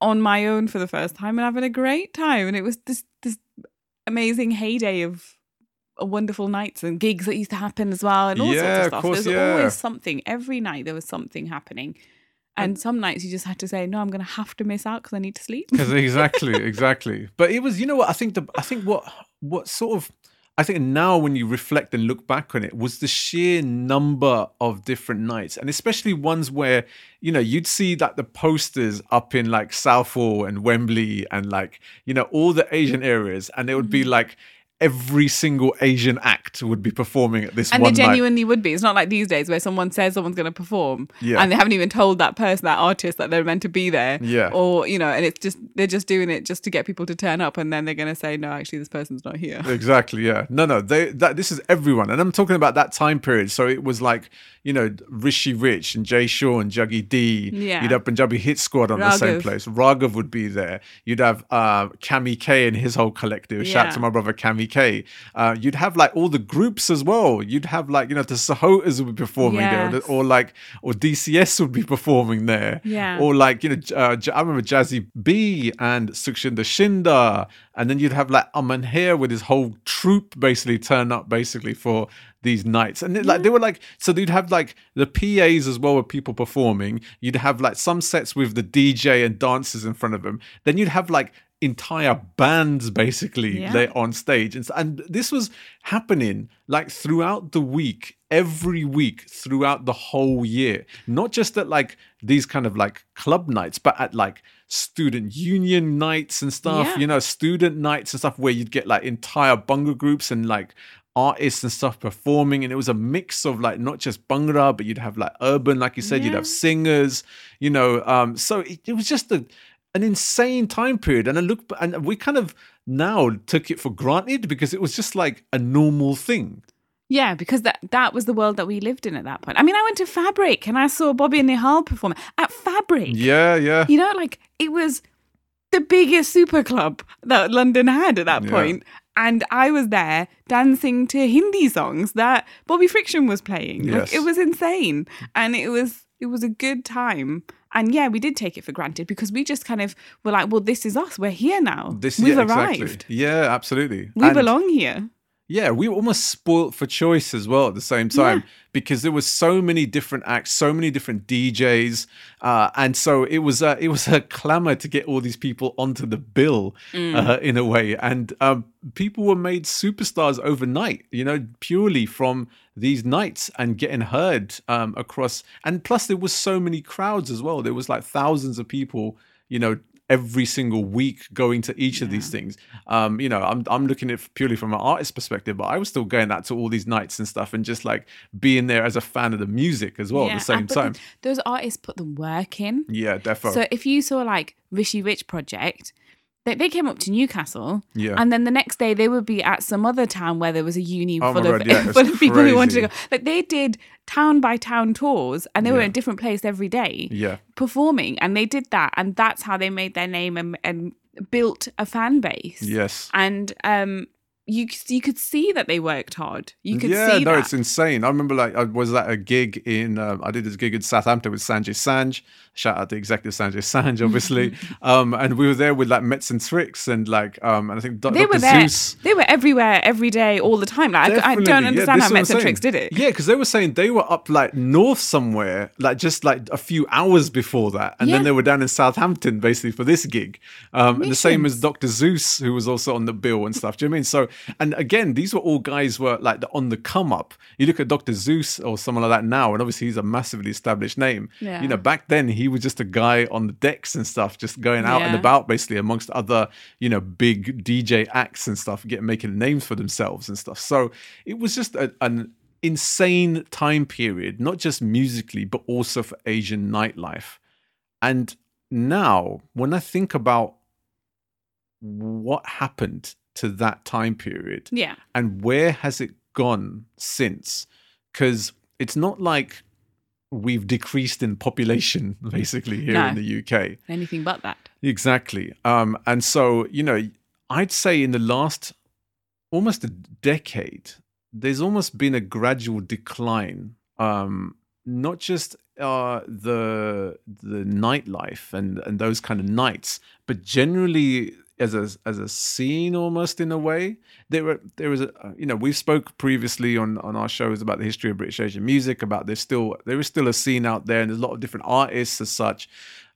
on my own for the first time and having a great time. And it was this this amazing heyday of uh, wonderful nights and gigs that used to happen as well and all Yeah, sorts of of stuff. course, There's yeah. always something. Every night there was something happening. And some nights you just had to say, no, I'm going to have to miss out because I need to sleep. 'Cause exactly, exactly. But it was, you know what? I think the, I think what, what sort of, I think now when you reflect and look back on it, was the sheer number of different nights, and especially ones where you know you'd see that the posters up in like Southall and Wembley and like you know all the Asian areas, and it would be Mm-hmm. like every single Asian act would be performing at this. And they genuinely night. would be. It's not like these days where someone says someone's going to perform, yeah. and they haven't even told that person, that artist, that they're meant to be there. Yeah. Or you know, and it's just they're just doing it just to get people to turn up, and then they're going to say, no, actually, this person's not here. Exactly. Yeah. No, no. They that this is everyone, and I'm talking about that time period. So it was like you know Rishi Rich and Jay Sean and Juggy D. Yeah. You'd have Punjabi Hit Squad on Raghav. the same place. Raghav would be there. You'd have uh, Kami K and his whole collective. Yeah. Shout to my brother Kami 20k. Uh, you'd have like all the groups as well. You'd have like, you know, the Sahotas would be performing yes. there, or, like, or DCS would be performing there. Yeah. Or like, you know, uh, I remember Jazzy B and Sukshinder Shinda. And then you'd have like Aman here with his whole troop basically turn up basically for these nights and like yeah. they were like so you'd have like the pas as well with people performing you'd have like some sets with the dj and dancers in front of them then you'd have like entire bands basically Yeah. on stage and, and this was happening like throughout the week every week throughout the whole year not just at like these kind of like club nights but at like student union nights and stuff Yeah. you know student nights and stuff where you'd get like entire bhangra groups and like artists and stuff performing and it was a mix of like not just bhangra but you'd have like urban like you said you'd have singers you know um so it, it was just a an insane time period and i look and we kind of now took it for granted because it was just like a normal thing Yeah, because that that was the world that we lived in at that point. I mean, I went to Fabric and I saw Bobby and Nihal perform at Fabric. yeah yeah You know, like it was the biggest super club that London had at that Yeah. point. And I was there dancing to Hindi songs that Bobby Friction was playing. Like, Yes. it was insane. And it was it was a good time. And yeah, we did take it for granted because we just kind of were like, well, this is us. We're here now. this We've yeah, arrived. exactly yeah absolutely We And- belong here. Yeah we were almost spoilt for choice as well at the same time because there was so many different acts so many different djs uh, and so it was a, it was a clamor to get all these people onto the bill uh, in a way and um, people were made superstars overnight you know purely from these nights and getting heard um, across and plus there was so many crowds as well. There was like thousands of people you know every single week going to each of these things um you know i'm i'm looking at it purely from an artist perspective but i was still going out to all these nights and stuff and just like being there as a fan of the music as well at the same time th- those artists put the work in. yeah definitely. So if you saw like Rishi Rich Project, they, they came up to Newcastle, Yeah. and then the next day they would be at some other town where there was a uni Oh full of God, yeah, full of people who wanted to go. Like they did town by town tours, and they were in a different place every day yeah performing, and they did that, and that's how they made their name and, and built a fan base. yes and um, you you could see that they worked hard. You could yeah, see no, that. it's insane. I remember like I was at a gig in um, I did this gig in Southampton with Sanjay Sanj. Shout out to executive Sanjay Sanj, obviously. um, and we were there with like Metz and Trix and like um, and I think Do- they Dr. were there. Zeus. They were everywhere, every day, all the time. Like I, I don't understand this how Metz and. Trix did it. Yeah, because they were saying they were up like north somewhere, like just like a few hours before that, and Yeah. then they were down in Southampton basically for this gig. Um, and the same as. Dr. Zeus, who was also on the bill and stuff. Do you know I mean? So, and again, these were all guys were like the, on the come up. You look at Dr. Zeus or someone like that now, and obviously he's a massively established name. Yeah. You know, back then he was just a guy on the decks and stuff, just going out and about basically amongst other, you know, big DJ acts and stuff, getting making names for themselves and stuff. So it was just a, an insane time period, not just musically, but also for Asian nightlife. And now, when I think about what happened to that time period, Yeah. and where has it gone since because it's not like we've decreased in population basically here No. in the UK Anything but that. exactly um and so you know i'd say in the last almost a decade there's almost been a gradual decline um not just uh the the nightlife and and those kind of nights but generally as a as a scene almost in a way. There were there was a uh, you know we've spoke previously on on our shows about the history of british asian music about there's still there is still a scene out there and there's a lot of different artists as such.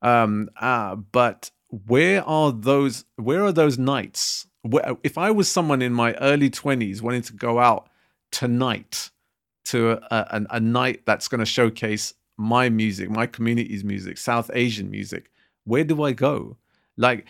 Um uh, but where are those where are those nights? Wh- if I was someone in my early 20s wanting to go out tonight to a, a, a night that's going to showcase my music, my community's music, South Asian music, where do I go? Like,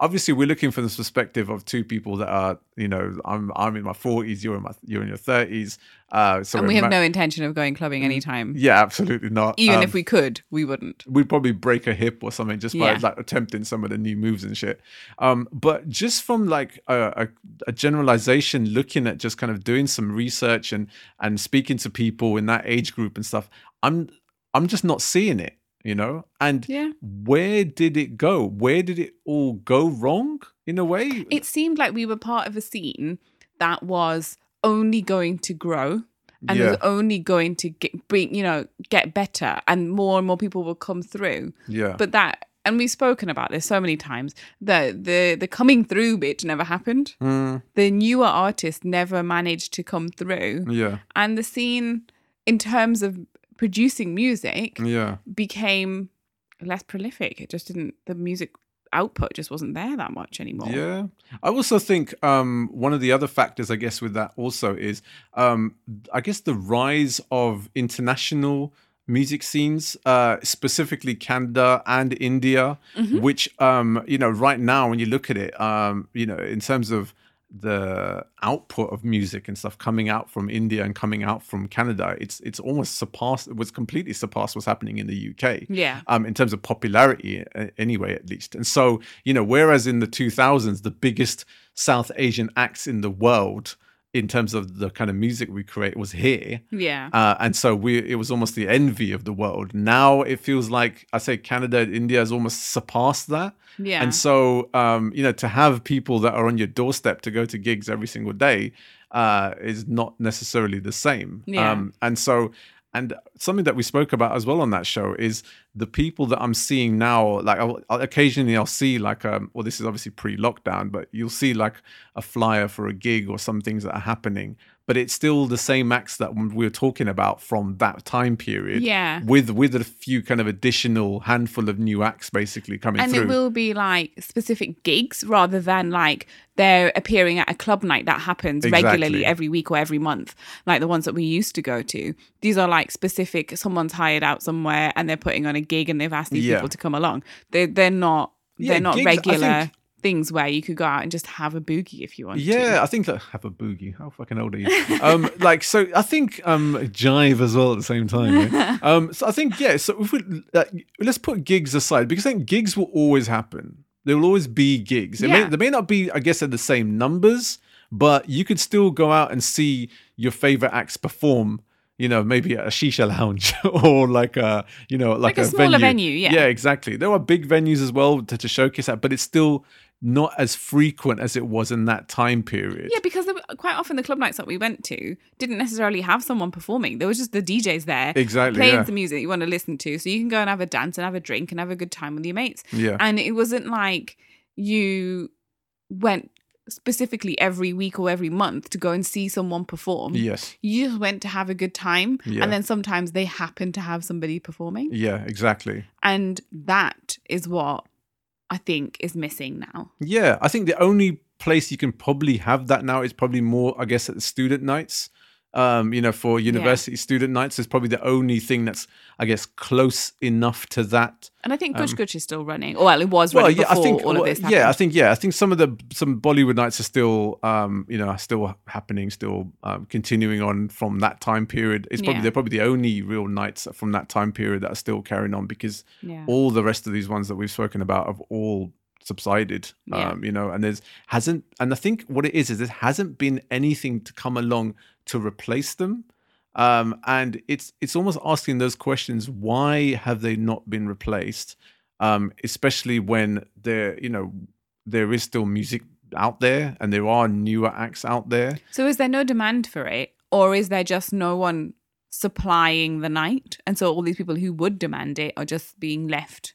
obviously, we're looking from this perspective of two people that are, you know, I'm I'm in my 40s, you're in my you're in your 30s. Uh, so and we have ma- no intention of going clubbing anytime. yeah, absolutely not. Even Um, if we could, we wouldn't. we'd probably break a hip or something just by Yeah. like attempting some of the new moves and shit. Um, but just from like a, a, a generalization, looking at just kind of doing some research and and speaking to people in that age group and stuff, I'm I'm just not seeing it, you know. And Yeah. where did it go? Where did it all go wrong in a way? It seemed like we were part of a scene that was only going to grow and yeah, was only going to get bring, you know, get better and more and more people will come through. yeah, But that and we've spoken about this so many times. The the the coming through bit never happened. Mm, The newer artists never managed to come through. yeah, And the scene in terms of producing music yeah. became less prolific. It just didn't the music output just wasn't there that much anymore. Yeah. I also think um, one of the other factors, I guess, with that also is, um, I guess, the rise of international music scenes, uh, specifically Canada and India, Mhm. which, um, you know, right now, when you look at it, um, you know, in terms of the output of music and stuff coming out from India and coming out from Canada, it's it's almost surpassed. It was completely surpassed what's happening in the UK Yeah. um, in terms of popularity, uh, anyway, at least. And so, you know, whereas in the 2000s, the biggest South Asian acts in the world, in terms of the kind of music we create, was here. Yeah. Uh, and so we, it was almost the envy of the world. Now it feels like I say Canada, India has almost surpassed that. yeah. And so, um, you know, to have people that are on your doorstep to go to gigs every single day uh, is not necessarily the same. Yeah. Um, and so, and something that we spoke about as well on that show is the people that I'm seeing now. Like, I'll, I'll- occasionally I'll see like, um, well, this is obviously pre-lockdown, but you'll see like a flyer for a gig or some things that are happening. But it's still the same acts that we were talking about from that time period yeah. with with a few kind of additional handful of new acts basically coming And through. it will be like specific gigs rather than like they're appearing at a club night that happens Exactly. regularly every week or every month, like the ones that we used to go to. These are like specific, someone's hired out somewhere and they're putting on a gig and they've asked these Yeah. people to come along. They're, they're not, Yeah, they're not gigs, regular think- things where you could go out and just have a boogie if you want to. yeah, I think that have a boogie. How fucking old are you? um, like so, I think um, jive as well at the same time. yeah. um, so I think yeah. So if we uh, let's put gigs aside because I think gigs will always happen. There will always be gigs. It may, Yeah. there may not be, I guess, at the same numbers, but you could still go out and see your favorite acts perform. You know, maybe a shisha lounge or like a, you know, like, Like a smaller venue, yeah. yeah, exactly. There are big venues as well to, to showcase that, but it's still not as frequent as it was in that time period. Yeah, because quite often the club nights that we went to didn't necessarily have someone performing. There was just the DJs there Exactly. playing Yeah. the music you want to listen to. So you can go and have a dance and have a drink and have a good time with your mates. yeah. And it wasn't like you went specifically every week or every month to go and see someone perform. Yes. You just went to have a good time. Yeah. And then sometimes they happen to have somebody performing. Yeah, exactly. And that is what I think is missing now. Yeah, I think the only place you can probably have that now is probably more, I guess, at the student nights. Um, you know, for university student nights is probably the only thing that's, I guess, close enough to that. And I think Kuch Kuch is still running. Or well, it was Um, Well, running yeah, I before think, all well, of this happened. yeah, I think, yeah, I think some of the some Bollywood nights are still, um, you know, are still happening, still um, continuing on from that time period. It's probably Yeah. they're probably the only real nights from that time period that are still carrying on because yeah. all the rest of these ones that we've spoken about have all subsided Yeah. um you know and there's hasn't and i think what it is is there hasn't been anything to come along to replace them. Um and it's it's almost asking those questions why have they not been replaced? Um especially when there you know there is still music out there and there are newer acts out there. So is there no demand for it, or is there just no one supplying the night, and so all these people who would demand it are just being left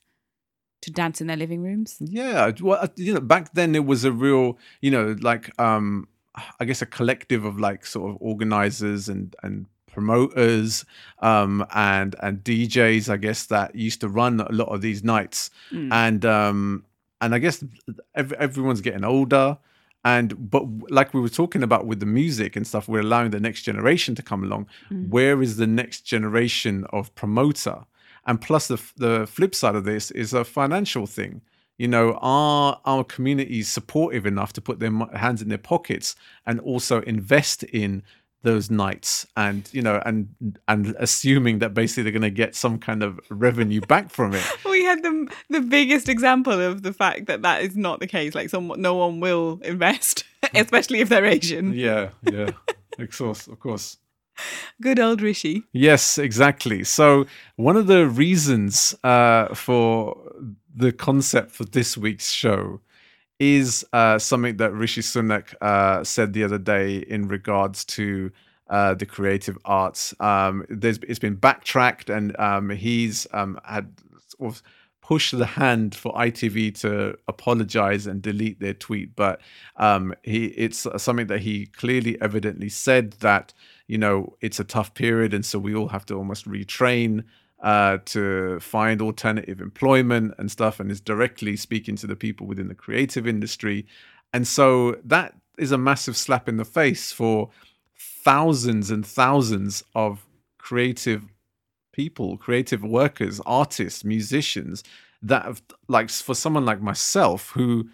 to dance in their living rooms? Yeah, well, uh, you know, back then it was a real, you know, like um, I guess a collective of like sort of organizers and and promoters um and and DJs I guess that used to run a lot of these nights Mm. and um and I guess ev- everyone's getting older And but like we were talking about with the music and stuff, we're allowing the next generation to come along. Where is the next generation of promoter? And plus, the the flip side of this is a financial thing. You know, are our communities supportive enough to put their hands in their pockets and also invest in those nights and you know and and assuming that basically they're going to get some kind of revenue back from it we had the the biggest example of the fact that that is not the case. Like, someone, no one will invest, hmm. especially if they're Asian. yeah yeah of course of course Good old Rishi. Yes, exactly. So one of the reasons uh, for the concept for this week's show is uh, something that Rishi Sunak uh, said the other day in regards to uh, the creative arts. Um, there's it's been backtracked, and um, he's um, had sort of pushed the hand for ITV to apologize and delete their tweet, but um, he it's something that he clearly, evidently said that you know it's a tough period, and so we all have to almost retrain uh, to find alternative employment and stuff, and is directly speaking to the people within the creative industry. And so that is a massive slap in the face for thousands and thousands of creative people, creative workers, artists, musicians that have, like, for someone like myself, who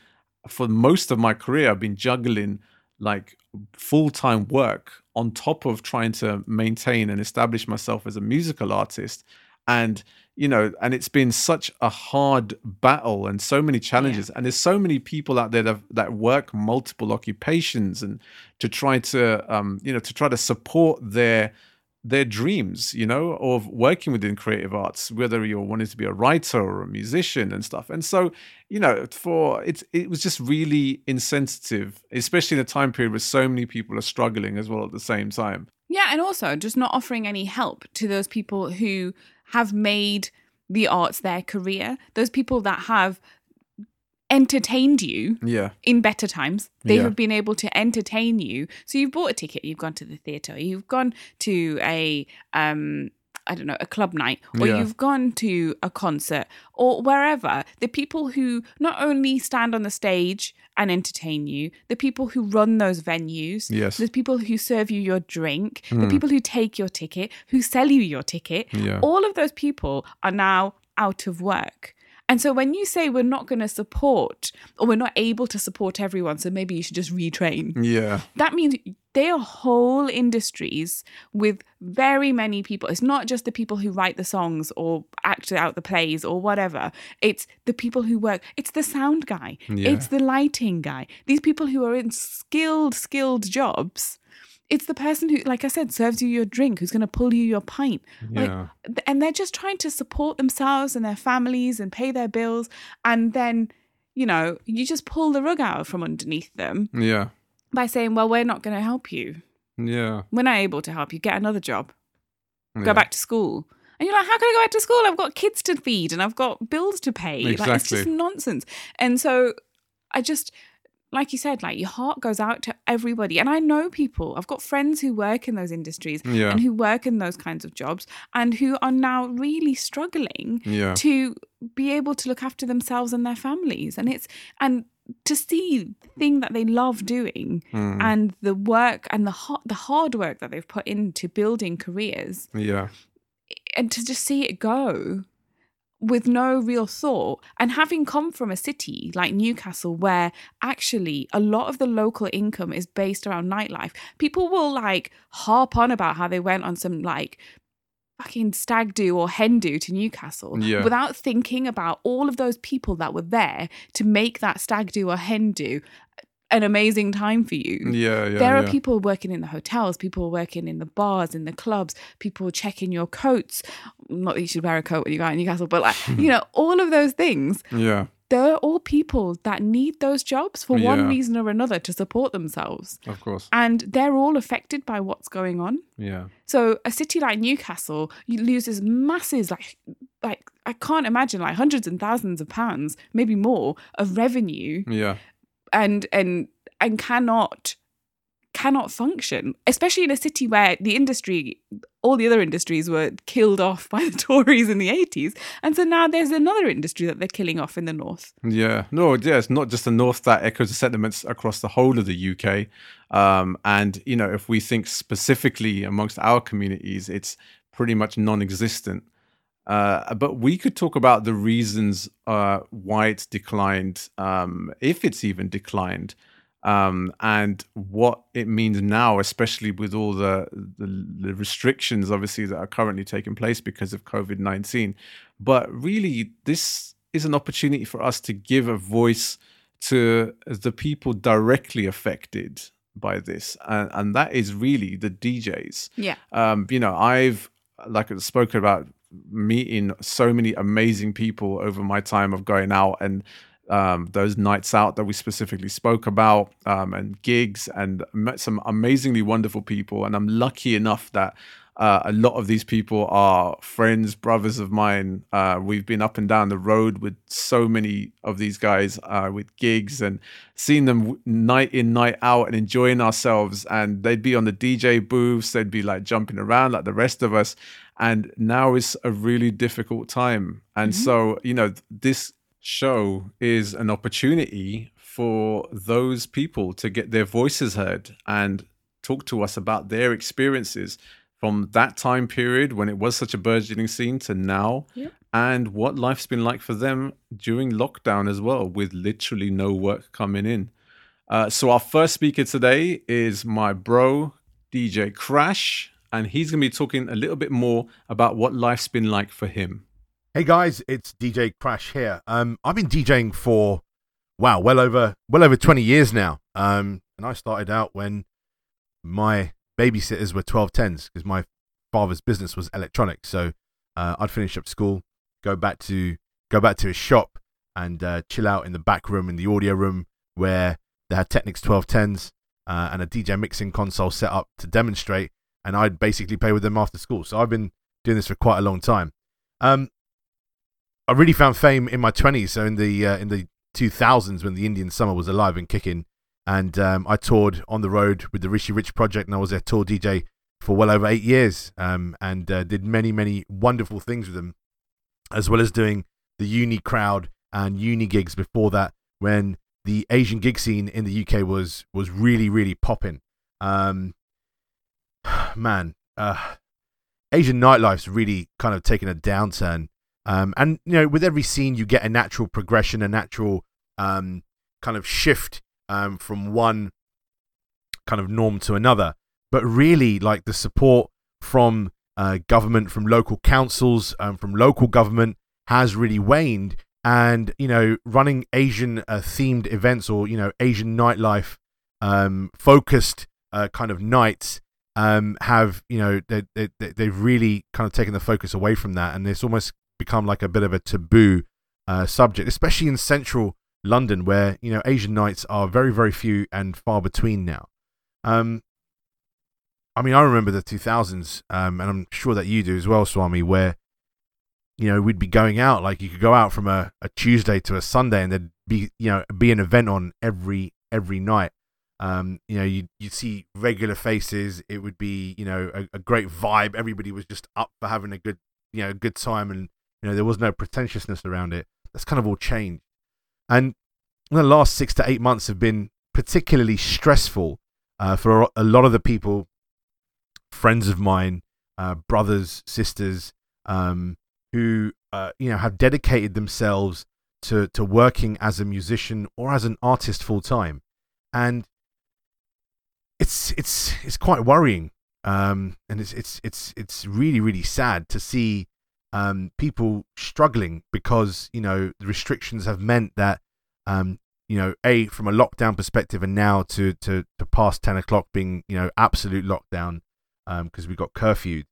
for most of my career I've been juggling like full time work on top of trying to maintain and establish myself as a musical artist. And you know and it's been such a hard battle and so many challenges. And there's so many people out there that, that work multiple occupations and to try to um you know to try to support their their dreams you know of working within creative arts whether you're wanting to be a writer or a musician and stuff. And so you know for it's it was just really insensitive especially in a time period where so many people are struggling as well at the same time. Yeah, and also just not offering any help to those people who have made the arts their career, those people that have entertained you yeah in better times. They Yeah. have been able to entertain you. So you've bought a ticket, you've gone to the theatre, you've gone to a um I don't know, a club night, or Yeah. you've gone to a concert or wherever. The people who not only stand on the stage and entertain you, the people who run those venues, Yes. the people who serve you your drink, the Mm. people who take your ticket, who sell you your ticket, Yeah. all of those people are now out of work. And so when you say we're not going to support or we're not able to support everyone, so maybe you should just retrain, yeah that means they are whole industries with very many people. It's not just the people who write the songs or act out the plays or whatever. It's the people who work. It's the sound guy. Yeah. It's the lighting guy. These people who are in skilled, skilled jobs. It's the person who, like I said, serves you your drink, who's going to pull you your pint. Yeah. th- and they're just trying to support themselves and their families and pay their bills. And then, you know, you just pull the rug out from underneath them yeah by saying, well, we're not going to help you. yeah We're not able to help you. Get another job. yeah. Go back to school. And you're like, how can I go back to school? I've got kids to feed and I've got bills to pay. Like, it's just nonsense. And so I just, like you said, like your heart goes out to everybody. And I know people, I've got friends who work in those industries Yeah. and who work in those kinds of jobs and who are now really struggling yeah to be able to look after themselves and their families. And it's, and to see the thing that they love doing Mm. and the work and the hard, the hard work that they've put into building careers yeah and to just see it go with no real thought and having come from a city like Newcastle where actually a lot of the local income is based around nightlife people will like harp on about how they went on some like fucking stag do or hen do to Newcastle Yeah. without thinking about all of those people that were there to make that stag do or hen do an amazing time for you yeah yeah there are yeah. people working in the hotels, people working in the bars, in the clubs, people checking your coats. Not that you should wear a coat when you go out in Newcastle, but like, you know, all of those things. yeah They're all people that need those jobs for one Yeah. reason or another to support themselves. of course And they're all affected by what's going on. yeah So a city like Newcastle loses masses like like I can't imagine like hundreds and thousands of pounds, maybe more, of revenue yeah and and and cannot cannot function, especially in a city where the industry, all the other industries were killed off by the Tories in the 80s. And so now there's another industry that they're killing off in the north. Yeah, no, yeah, it's not just the north that echoes the sentiments across the whole of the UK. Um, and, you know, if we think specifically amongst our communities, it's pretty much non existent. Uh, but we could talk about the reasons uh, why it's declined, um, if it's even declined, um, and what it means now, especially with all the, the, the restrictions, obviously, that are currently taking place because of COVID 19. But really, this is an opportunity for us to give a voice to the people directly affected by this, and, and that is really the DJs. Yeah. Um, you know, I've like I spoken about meeting so many amazing people over my time of going out and um, those nights out that we specifically spoke about um, and gigs and met some amazingly wonderful people and i'm lucky enough that uh, a lot of these people are friends, brothers of mine. Uh, we've been up and down the road with so many of these guys uh, with gigs and seeing them night in, night out and enjoying ourselves. And they'd be on the DJ booths, they'd be like jumping around like the rest of us. And now is a really difficult time. And mm-hmm. so, you know, this show is an opportunity for those people to get their voices heard and talk to us about their experiences from that time period when it was such a burgeoning scene to now yep. and what life's been like for them during lockdown as well with literally no work coming in uh, so our first speaker today is my bro dj Krash and he's going to be talking a little bit more about what life's been like for him hey guys it's dj Krash here um, i've been djing for wow well over well over 20 years now um, and i started out when my babysitters were 1210s because my father's business was electronics. So uh, I'd finish up school, go back to go back to his shop, and uh, chill out in the back room in the audio room where they had Technics 1210s uh, and a DJ mixing console set up to demonstrate. And I'd basically play with them after school. So I've been doing this for quite a long time. Um, I really found fame in my 20s. So in the uh, in the 2000s when the Indian summer was alive and kicking, and um, I toured on the road with the Rishi Rich project, and I was their tour DJ for well over eight years, um, and uh, did many many wonderful things with them, as well as doing the uni crowd and uni gigs before that when the Asian gig scene in the UK was was really really popping. Um, man, uh, Asian nightlife's really kind of taken a downturn. Um, and you know, with every scene, you get a natural progression, a natural um, kind of shift um, from one kind of norm to another. But really, like the support from uh, government, from local councils, um, from local government has really waned. And, you know, running Asian uh, themed events or, you know, Asian nightlife um, focused uh, kind of nights um, have, you know, they, they, they've really kind of taken the focus away from that. And it's almost become like a bit of a taboo uh, subject, especially in central London, where you know Asian nights are very very few and far between now. Um, I mean, I remember the 2000s, um, and I'm sure that you do as well, Swami, where you know we'd be going out like you could go out from a, a Tuesday to a Sunday, and there'd be you know be an event on every every night. Um, you know, you you see regular faces. It would be you know a, a great vibe. Everybody was just up for having a good you know good time, and you know there was no pretentiousness around it. That's kind of all changed. And the last six to eight months have been particularly stressful uh, for a lot of the people, friends of mine, uh, brothers, sisters, um, who uh, you know have dedicated themselves to to working as a musician or as an artist full time, and it's it's it's quite worrying, um, and it's it's it's it's really really sad to see um, people struggling because you know the restrictions have meant that um, you know a from a lockdown perspective and now to to, to past 10 o'clock being you know absolute lockdown because um, we got curfew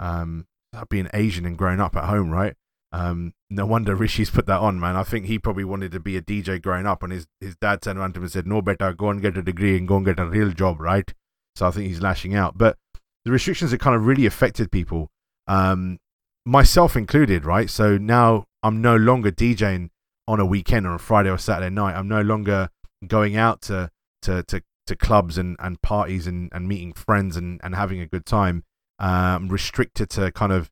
um, being asian and growing up at home right um, no wonder rishi's put that on man i think he probably wanted to be a dj growing up and his, his dad turned around to him and said no better go and get a degree and go and get a real job right so i think he's lashing out but the restrictions have kind of really affected people um, myself included, right? So now I'm no longer DJing on a weekend or a Friday or Saturday night. I'm no longer going out to to to to clubs and, and parties and, and meeting friends and, and having a good time. Um, restricted to kind of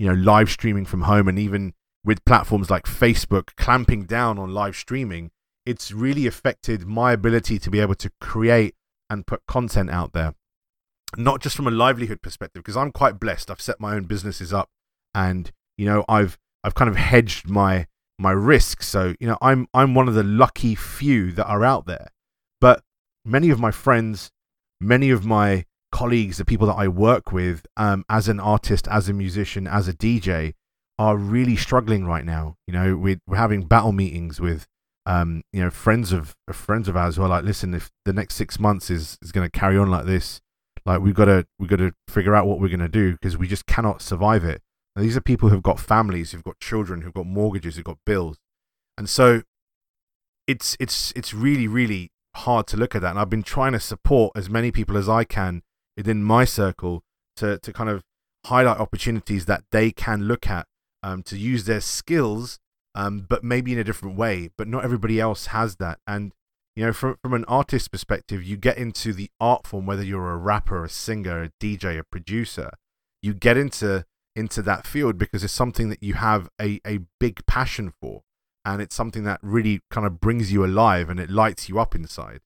you know live streaming from home and even with platforms like Facebook clamping down on live streaming, it's really affected my ability to be able to create and put content out there. Not just from a livelihood perspective, because I'm quite blessed. I've set my own businesses up and you know I've I've kind of hedged my my risk. So, you know, I'm I'm one of the lucky few that are out there. But many of my friends, many of my colleagues, the people that I work with um, as an artist, as a musician, as a DJ, are really struggling right now. You know, we're, we're having battle meetings with, um, you know, friends of friends of ours who are like, listen, if the next six months is is going to carry on like this, like we've got to we've got to figure out what we're going to do because we just cannot survive it. Now, these are people who've got families, who've got children, who've got mortgages, who've got bills, and so it's it's it's really really hard to look at that. And I've been trying to support as many people as I can within my circle to to kind of highlight opportunities that they can look at um, to use their skills, um, but maybe in a different way. But not everybody else has that. And you know, from from an artist perspective, you get into the art form, whether you're a rapper, a singer, a DJ, a producer, you get into into that field because it's something that you have a, a big passion for and it's something that really kind of brings you alive and it lights you up inside.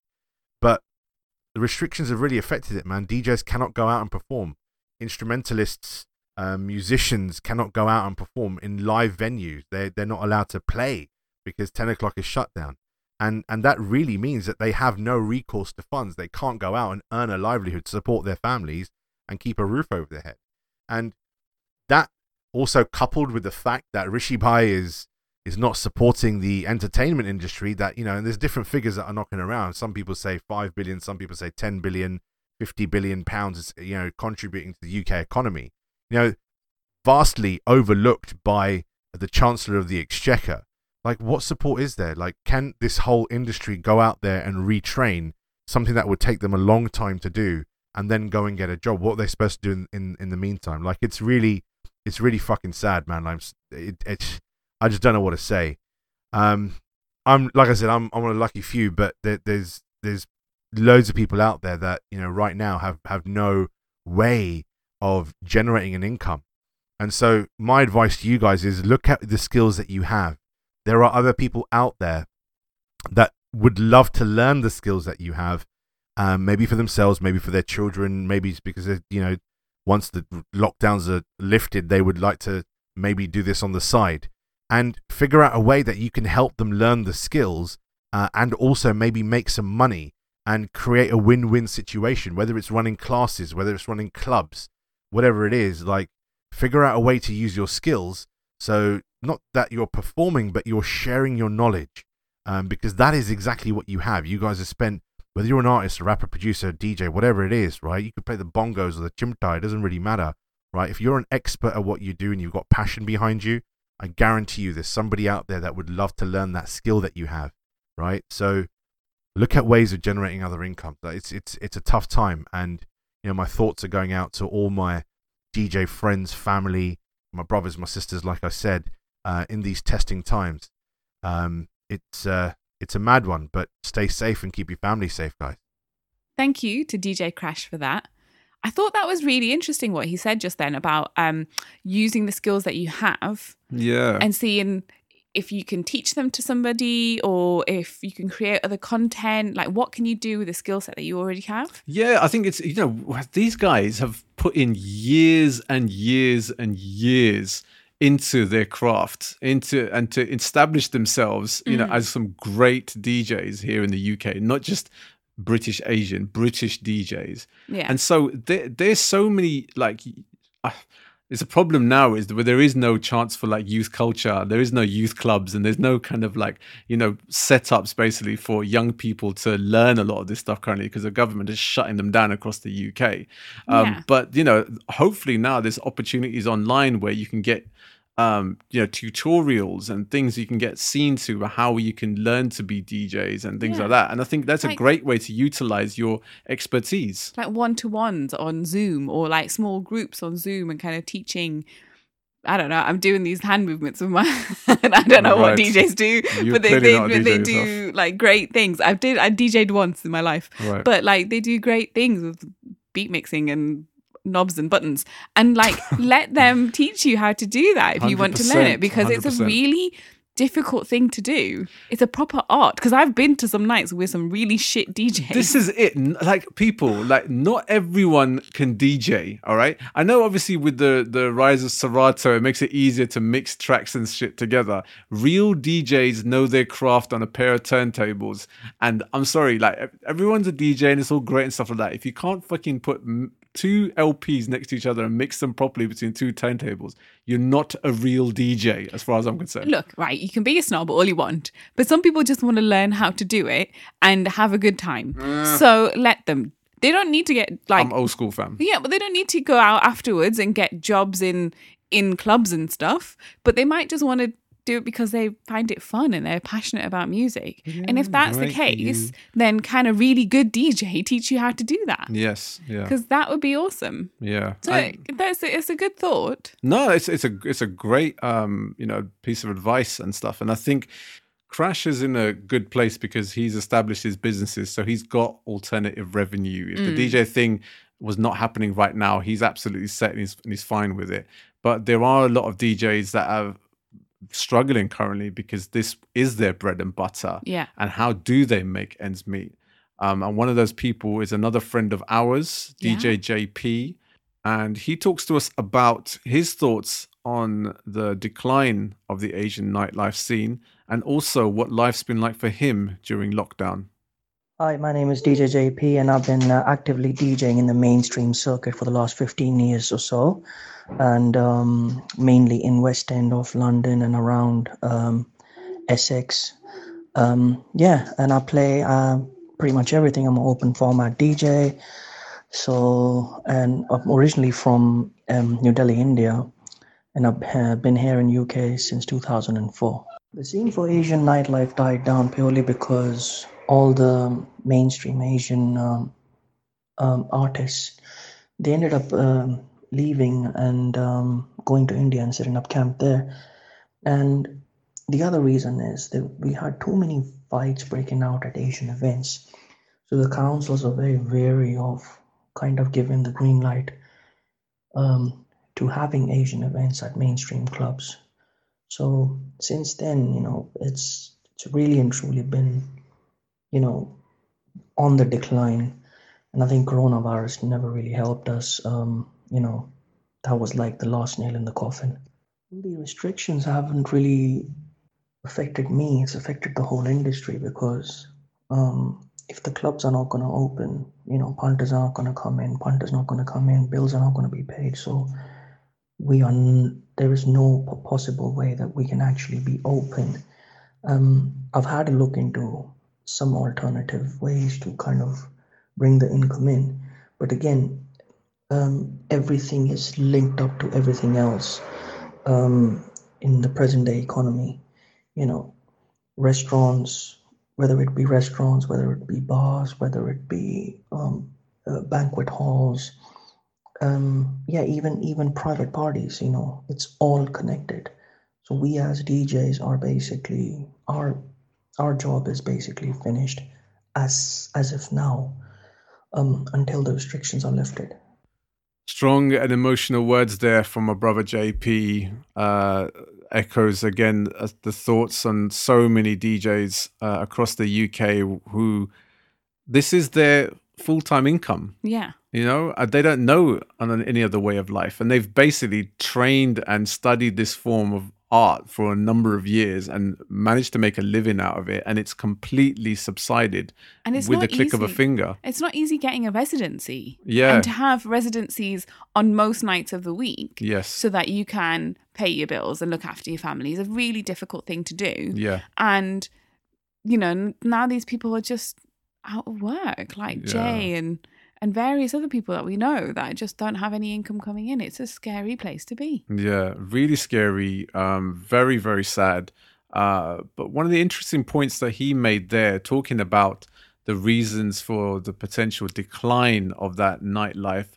The restrictions have really affected it, man. DJs cannot go out and perform. Instrumentalists um, musicians cannot go out and perform in live venues. They they're not allowed to play because ten o'clock is shut down, and and that really means that they have no recourse to funds. They can't go out and earn a livelihood to support their families and keep a roof over their head. And that also coupled with the fact that Rishi Bhai is is not supporting the entertainment industry. That you know, and there's different figures that are knocking around. Some people say five billion, some people say ten billion. 50 billion pounds is you know contributing to the UK economy you know, vastly overlooked by the Chancellor of the Exchequer. Like, what support is there? Like, can this whole industry go out there and retrain something that would take them a long time to do and then go and get a job? What are they supposed to do in, in, in the meantime? Like, it's really, it's really fucking sad, man. I'm, it, it's, I just don't know what to say. Um, I'm, like I said, I'm, I'm one of the lucky few, but there, there's, there's loads of people out there that, you know, right now have, have no way of generating an income. And so, my advice to you guys is look at the skills that you have. There are other people out there that would love to learn the skills that you have, um, maybe for themselves, maybe for their children, maybe it's because, you know, once the lockdowns are lifted, they would like to maybe do this on the side and figure out a way that you can help them learn the skills uh, and also maybe make some money and create a win win situation, whether it's running classes, whether it's running clubs, whatever it is, like figure out a way to use your skills. So not that you're performing, but you're sharing your knowledge, um, because that is exactly what you have. You guys have spent, whether you're an artist, a rapper, producer, DJ, whatever it is, right? You could play the bongos or the chimtai. It doesn't really matter, right? If you're an expert at what you do and you've got passion behind you, I guarantee you there's somebody out there that would love to learn that skill that you have, right? So look at ways of generating other income. It's it's it's a tough time, and you know, my thoughts are going out to all my DJ friends, family, my brothers, my sisters, like I said, uh, in these testing times. Um, it's uh, it's a mad one, but stay safe and keep your family safe, guys. Thank you to DJ Krash for that. I thought that was really interesting what he said just then about um, using the skills that you have, yeah, and seeing if you can teach them to somebody or if you can create other content. Like what can you do with the skill set that you already have? Yeah i think it's you know these guys have put in years and years and years into their craft into and to establish themselves you know mm. as some great djs here in the uk not just british asian british djs yeah. And so there, there's so many like uh, it's a problem now is where there is no chance for like youth culture. There is no youth clubs and there's no kind of like you know setups basically for young people to learn a lot of this stuff currently because the government is shutting them down across the uk um, yeah. but you know hopefully now there's opportunities online where you can get um, you know, tutorials and things you can get seen to how you can learn to be DJs and things yeah. like that. And I think that's like, a great way to utilize your expertise. Like one to ones on Zoom or like small groups on Zoom and kind of teaching I don't know. I'm doing these hand movements with my. and I don't know what DJs do, You're but they they, they do like great things. I did I DJ'd once in my life, Right. but like they do great things with beat mixing and knobs and buttons, and like let them teach you how to do that if you want to learn it 100%, because it's a really difficult thing to do. It's a proper art because I've been to some nights with some really shit DJs. this is it. Like people like not everyone can dj all right? I know obviously with the the rise of serato it makes it easier to mix tracks and shit together. Real djs know their craft on a pair of turntables. And i'm sorry like everyone's a dj and it's all great and stuff like that. If you can't fucking put two lps next to each other and mix them properly between two turntables you're not a real dj as far as i'm concerned Look, right, you can be a snob all you want, but some people just want to learn how to do it and have a good time. So let them. They don't need to get like i'm old school fam yeah, but they don't need to go out afterwards and get jobs in in clubs and stuff. But they might just want to do it because they find it fun and they're passionate about music. and if that's the case, then can a really good DJ teach you how to do that? yes yeah Because that would be awesome. yeah So I- that's a, it's a good thought. No, it's it's a it's a great um you know piece of advice and stuff, and I think Krash is in a good place because he's established his businesses, so he's got alternative revenue. If the DJ thing was not happening right now, he's absolutely set and he's, and he's fine with it. But there are a lot of DJs that are struggling currently because this is their bread and butter Yeah. and how do they make ends meet? Um, and one of those people is another friend of ours, Yeah. DJ Jay-P, and he talks to us about his thoughts on the decline of the Asian nightlife scene and also what life's been like for him during lockdown. Hi, my name is DJ Jay-P, and I've been uh, actively DJing in the mainstream circuit for the last 15 years or so, and um, mainly in West End of London and around um, Essex. Um, yeah, and I play uh, pretty much everything. I'm an open format DJ. So, and I'm originally from um, New Delhi, India, and I've uh, been here in UK since 2004. The scene for Asian nightlife died down purely because all the mainstream Asian um, um, artists they ended up um, leaving and um, going to India and setting up camp there. And the other reason is that we had too many fights breaking out at Asian events. So the councils are very wary of kind of giving the green light um, to having Asian events at mainstream clubs. So since then, you know, it's it's really and truly been, you know, on the decline. And I think coronavirus never really helped us. Um, you know, that was like the last nail in the coffin. The restrictions haven't really affected me. It's affected the whole industry because um, if the clubs are not going to open, you know, punters are not going to come in, punters not going to come in, bills are not going to be paid. So we are n- there is no possible way that we can actually be open. Um, I've had a look into some alternative ways to kind of bring the income in, but again, um, everything is linked up to everything else um, in the present day economy. You know, restaurants, whether it be restaurants, whether it be bars, whether it be um, uh, banquet halls, um, yeah, even even private parties. You know, it's all connected. So we as DJs are basically our our job is basically finished as as if now um, until the restrictions are lifted. Strong and emotional words there from my brother Jay-P. Uh, echoes again uh, the thoughts on so many DJs uh, across the UK who this is their full time income. Yeah. You know, Uh, they don't know on any other way of life, and they've basically trained and studied this form of art for a number of years and managed to make a living out of it, and it's completely subsided And it's with the click of a finger. It's not easy getting a residency. Yeah. And to have residencies on most nights of the week Yes. so that you can pay your bills and look after your family is a really difficult thing to do. yeah. And, you know, now these people are just out of work, like Yeah. Jay and and various other people that we know that just don't have any income coming in. It's a scary place to be. Yeah, really scary. Um, very, very sad. Uh, but one of the interesting points that he made there, talking about the reasons for the potential decline of that nightlife,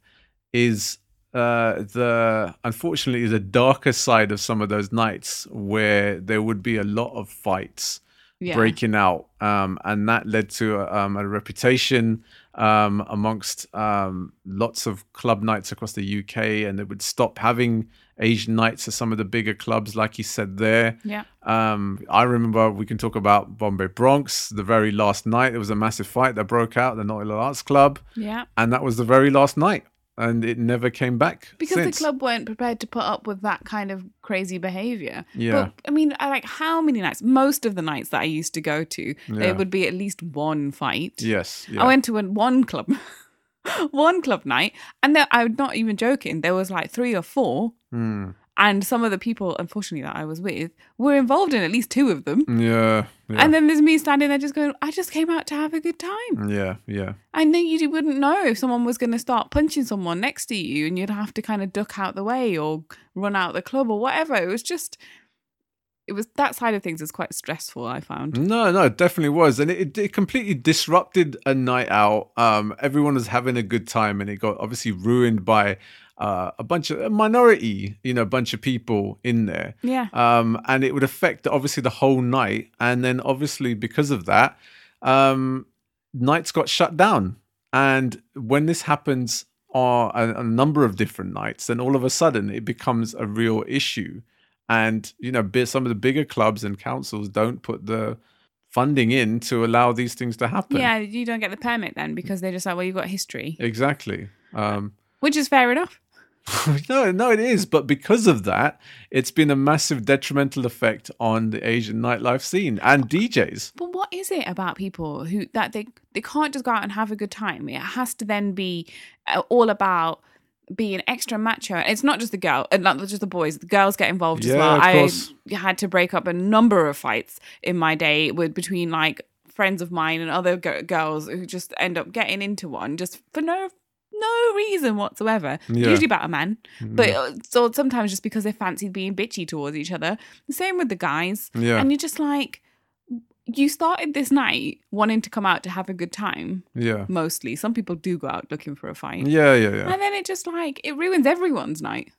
is uh, the unfortunately the darker side of some of those nights where there would be a lot of fights Yeah. breaking out, um, and that led to um, a reputation um, amongst um, lots of club nights across the UK, and they would stop having Asian nights at some of the bigger clubs, like you said there. Yeah. Um, I remember we can talk about Bombay Bronx. The very last night, there was a massive fight that broke out at the Hill Arts Club, Yeah. and that was the very last night, and it never came back Because since. the club weren't prepared to put up with that kind of crazy behavior. Yeah. But I mean, I like how many nights? Most of the nights that I used to go to, Yeah. there would be at least one fight. Yes, yeah. I went to an- one club, one club night, and there, I'm not even joking. There was like three or four, Mm, and some of the people, unfortunately, that I was with, were involved in at least two of them. yeah, yeah, And then there's me standing there just going, I just came out to have a good time. yeah, yeah. And then you wouldn't know if someone was going to start punching someone next to you and you'd have to kind of duck out the way or run out the club or whatever. It was just, it was that side of things is quite stressful, I found. No, no, it definitely was, and it, it completely disrupted a night out. Um, everyone was having a good time, and it got obviously ruined by uh, a bunch of a minority, you know, bunch of people in there. Yeah. um, and it would affect obviously the whole night. And then obviously because of that, um, nights got shut down. And when this happens on a, a number of different nights, then all of a sudden it becomes a real issue. And you know, some of the bigger clubs and councils don't put the funding in to allow these things to happen. Yeah, you don't get the permit then because they're just like, well, you've got history, exactly. Um, which is fair enough. no, no, it is. But because of that, it's been a massive detrimental effect on the Asian nightlife scene and DJs. But what is it about people who that they they can't just go out and have a good time? It has to then be uh, all about being extra macho. It's not just the girl, and not just the boys. The girls get involved as well. I course. had to break up a number of fights in my day with between like friends of mine and other g- girls who just end up getting into one just for no no reason whatsoever. Yeah. Usually about a man, but uh, so sometimes just because they fancied being bitchy towards each other. The same with the guys. Yeah. And you're just like, you started this night wanting to come out to have a good time, Yeah. mostly. Some people do go out looking for a fight. Yeah, yeah, yeah. And then it just like, it ruins everyone's night.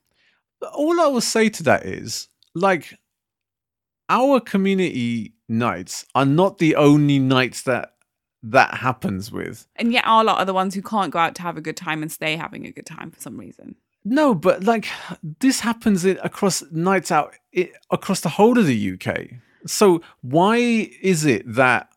All I will say to that is like our community nights are not the only nights that that happens with. And yet, our lot are the ones who can't go out to have a good time and stay having a good time for some reason. No, but like this happens across nights out i across the whole of the UK. So why is it that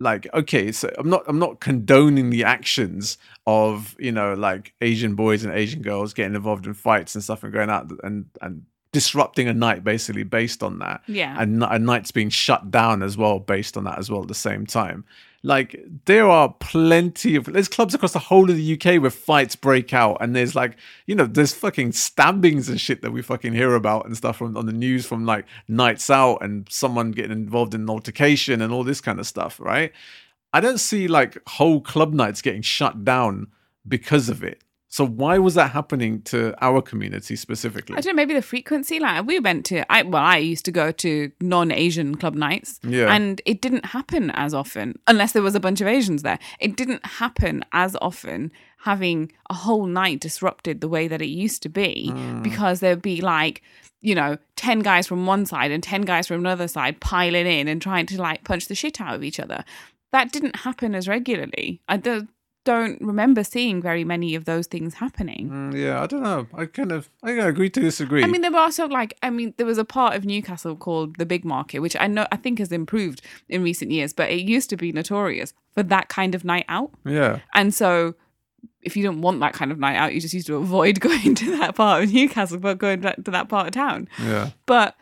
like okay, so I'm not I'm not condoning the actions of, you know, like Asian boys and Asian girls getting involved in fights and stuff and going out and and disrupting a night basically based on that. Yeah. And a night's being shut down as well based on that as well at the same time. Like there are plenty of there's clubs across the whole of the UK where fights break out and there's like you know there's fucking stabbings and shit that we fucking hear about and stuff from on the news from like nights out and someone getting involved in an altercation and all this kind of stuff, right? I don't see like whole club nights getting shut down because of it. So why was that happening to our community specifically? I don't know, maybe the frequency. Like we went to, I well, I used to go to non-Asian club nights, Yeah. and it didn't happen as often unless there was a bunch of Asians there. It didn't happen as often having a whole night disrupted the way that it used to be Hmm. because there'd be like, you know, ten guys from one side and ten guys from another side piling in and trying to like punch the shit out of each other. That didn't happen as regularly. I don't remember seeing very many of those things happening. Mm, yeah, I don't know. I kind of I agree to disagree. I mean, there were also like, I mean, there was a part of Newcastle called the Big Market, which I know I think has improved in recent years, but it used to be notorious for that kind of night out. yeah. And so, if you didn't want that kind of night out, you just used to avoid going to that part of Newcastle, but going to that part of town. Yeah. But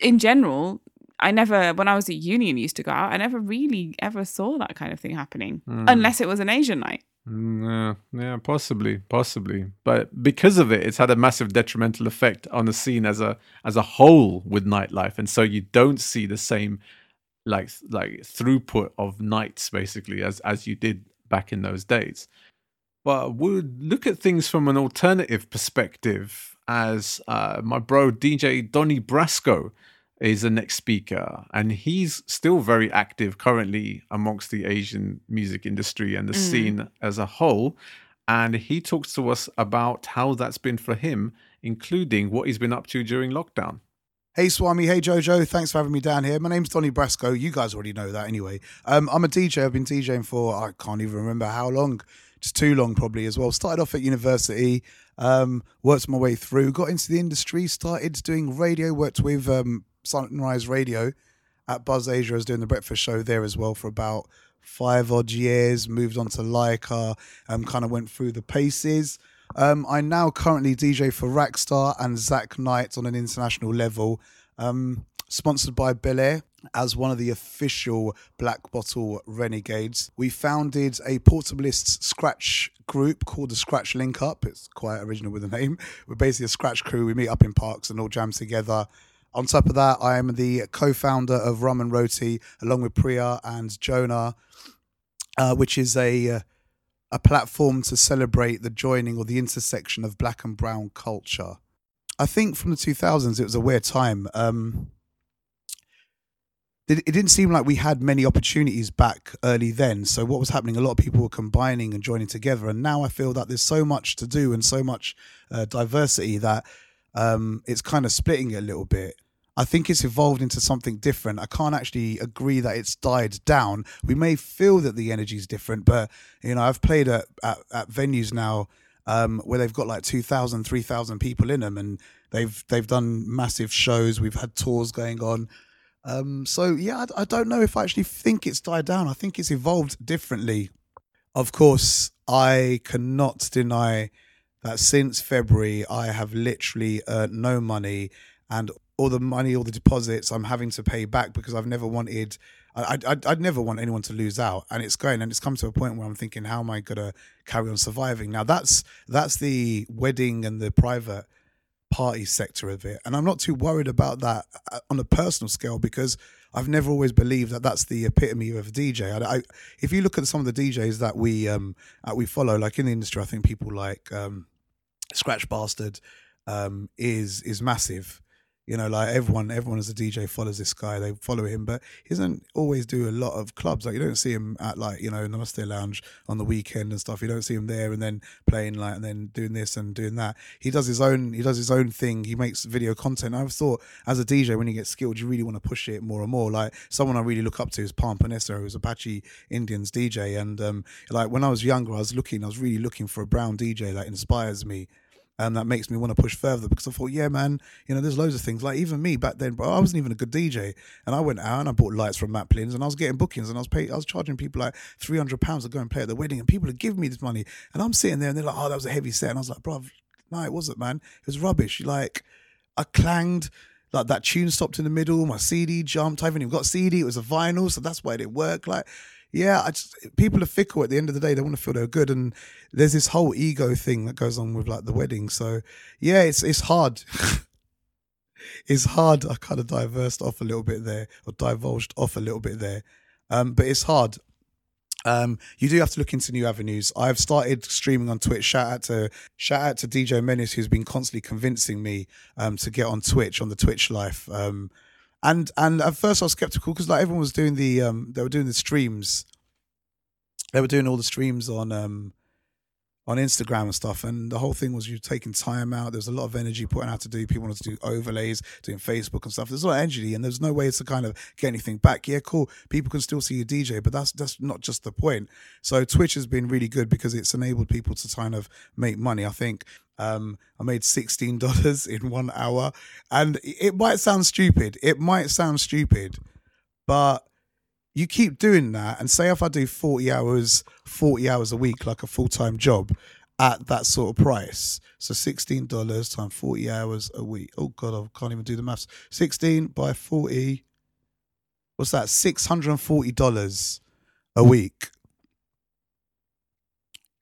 in general, I never, when I was at uni and used to go out, I never really ever saw that kind of thing happening, unless it was an Asian night. Mm, Yeah, yeah, possibly, possibly. But because of it, it's had a massive detrimental effect on the scene as a as a whole with nightlife, and so you don't see the same like like throughput of nights basically as as you did back in those days. But we'll look at things from an alternative perspective, as uh, my bro DJ Doni Brasco is the next speaker, and he's still very active currently amongst the Asian music industry and the scene as a whole. and he talks to us about how that's been for him, including what he's been up to during lockdown. Hey Swami, hey Jyojo, thanks for having me down here. My name's Doni Brasco. You guys already know that anyway. Um, I'm a DJ. I've been DJing for I can't even remember how long, just too long probably as well. Started off at university, um, worked my way through, got into the industry, started doing radio, worked with um, Sunrise Radio at Buzz Asia. I was doing the breakfast show there as well for about five odd years. Moved on to Lyca, um, kind of went through the paces. Um, I now currently DJ for Raxstar and Zack Knight on an international level. Um, sponsored by Belaire as one of the official Black Bottle Renegades. We founded a portablist scratch group called the Scratch Link Up. It's quite original with the name. We're basically a scratch crew. We meet up in parks and all jam together. On top of that, I am the co-founder of Rum and Roti, along with Priya and Jonah, uh, which is a a platform to celebrate the joining or the intersection of black and brown culture. I think from the 2000s, it was a weird time. Um, it, didn't seem like we had many opportunities back early then. So, what was happening? A lot of people were combining and joining together. And now I feel that there's so much to do and so much uh, diversity that um, it's kind of splitting it a little bit. I think it's evolved into something different. I can't actually agree that it's died down. We may feel that the energy is different, but you know, I've played at at, at venues now um, where they've got like 2,000, 3,000 people in them, and they've they've done massive shows. We've had tours going on. Um, so yeah, I, I don't know if I actually think it's died down. I think it's evolved differently. Of course, I cannot deny that since February, I have literally earned no money and all the money, all the deposits I'm having to pay back because I've never wanted, I, I, I'd never want anyone to lose out. And it's going, and it's come to a point where I'm thinking, how am I gonna carry on surviving? Now that's that's the wedding and the private party sector of it, and I'm not too worried about that uh, on a personal scale because I've never always believed that that's the epitome of a DJ. I, I, if you look at some of the DJs that we um that we follow, like in the industry, I think people like um, Scratch Bastid um, is is massive. You know, like everyone, everyone as a DJ follows this guy. They follow him, but he doesn't always do a lot of clubs. Like you don't see him at like you know Namaste Lounge on the weekend and stuff. You don't see him there and then playing like and then doing this and doing that. He does his own. He does his own thing. He makes video content. I've thought as a DJ when you get skilled, you really want to push it more and more. Like someone I really look up to is Palm Panessa, who's Apache Indians DJ. And um, like when I was younger, I was looking. I was really looking for a brown DJ that inspires me and that makes me want to push further because I thought, yeah, man, you know, there's loads of things. Like even me back then, bro, I wasn't even a good DJ, and I went out and I bought lights from Maplins, and I was getting bookings, and I was paying, I was charging people like three hundred pounds to go and play at the wedding, and people would giving me this money, and I'm sitting there, and they're like, oh, that was a heavy set, and I was like, bro, no, it wasn't, man, it was rubbish. Like I clanged. Like that tune stopped in the middle, my CD jumped. I haven't even got CD, it was a vinyl, so that's why it didn't work. Like yeah, just people are fickle at the end of the day. They want to feel they're good, and there's this whole ego thing that goes on with like the wedding. So yeah, it's it's hard. it's hard. I kind of diversed off a little bit there, or divulged off a little bit there, um, but it's hard. Um, you do have to look into new avenues. I've started streaming on Twitch. Shout out to shout out to DJ Menace, who's been constantly convincing me um, to get on Twitch on the Twitch life. Um, and and at first I was skeptical because like everyone was doing the um they were doing the streams, they were doing all the streams on um on Instagram and stuff, and the whole thing was you taking time out. There's a lot of energy putting out to do. People wanted to do overlays, doing Facebook and stuff. There's a lot of energy, and there's no way to kind of get anything back. Yeah, cool. People can still see you DJ, but that's that's not just the point. So Twitch has been really good because it's enabled people to kind of make money. I think um, I made sixteen dollars in one hour, and it might sound stupid. It might sound stupid, but you keep doing that and say if I do 40 hours, 40 hours a week, like a full time job at that sort of price. So $16 times 40 hours a week. Oh God, I can't even do the maths. 16 by 40. What's that? $640 a week.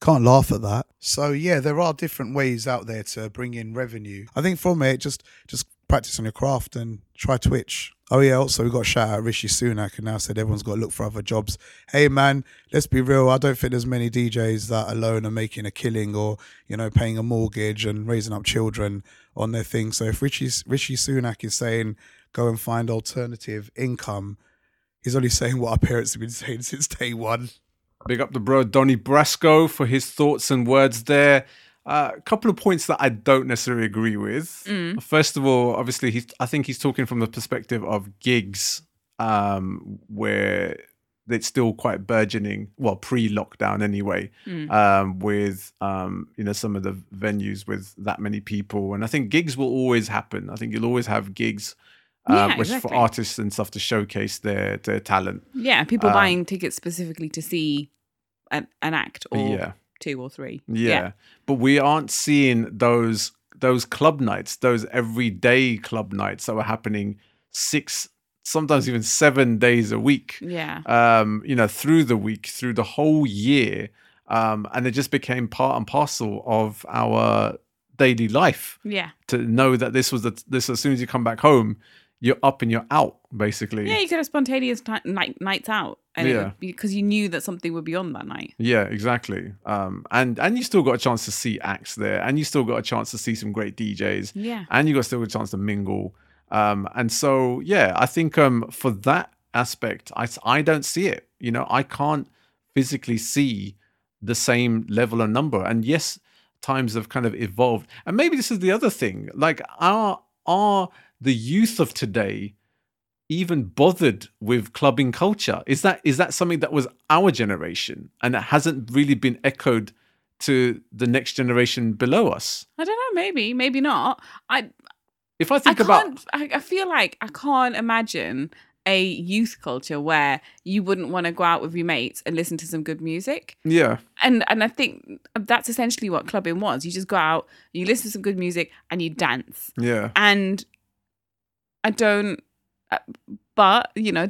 Can't laugh at that. So yeah, there are different ways out there to bring in revenue. I think from it, just just practice on your craft and try Twitch. Oh yeah, also we got a shout out Rishi Sunak and now said everyone's got to look for other jobs. Hey man, let's be real. I don't think there's many DJs that alone are making a killing or you know paying a mortgage and raising up children on their thing. So if Rishi Rishi Sunak is saying go and find alternative income, he's only saying what our parents have been saying since day one. Big up the bro Doni Brasco for his thoughts and words there. Uh, a couple of points that I don't necessarily agree with. Mm. First of all, obviously, he's. I think he's talking from the perspective of gigs, um, where it's still quite burgeoning. Well, pre-lockdown anyway, Mm. um, with um, you know some of the venues with that many people, and I think gigs will always happen. I think you'll always have gigs, uh, Yeah, which exactly. for artists and stuff to showcase their their talent. Yeah, people Um, buying tickets specifically to see an, an act or yeah. Two or three. Yeah. But we aren't seeing those those club nights, those everyday club nights that were happening six, sometimes even seven days a week. Yeah. Um, you know, through the week, through the whole year. Um, and it just became part and parcel of our daily life Yeah. to know that this was the this as soon as you come back home, you're up and you're out, basically. Yeah, you could have spontaneous ti night, nights out. And Yeah. because you knew that something would be on that night. Yeah, exactly. Um, and and you still got a chance to see acts there, and you still got a chance to see some great DJs. Yeah. and you got still a chance to mingle. Um, and so, yeah, I think um, for that aspect, I, I don't see it. You know, I can't physically see the same level of number. And yes, times have kind of evolved. And maybe this is the other thing. Like, our are the youth of today even bothered with clubbing culture? Is that is that something that was our generation and it hasn't really been echoed to the next generation below us? I don't know, maybe, maybe not. I If I I think about I, I feel like I can't imagine a youth culture where you wouldn't want to go out with your mates and listen to some good music. yeah, And and I think that's essentially what clubbing was. You just go out, you listen to some good music and you dance. yeah. and I don't. uh, But you know,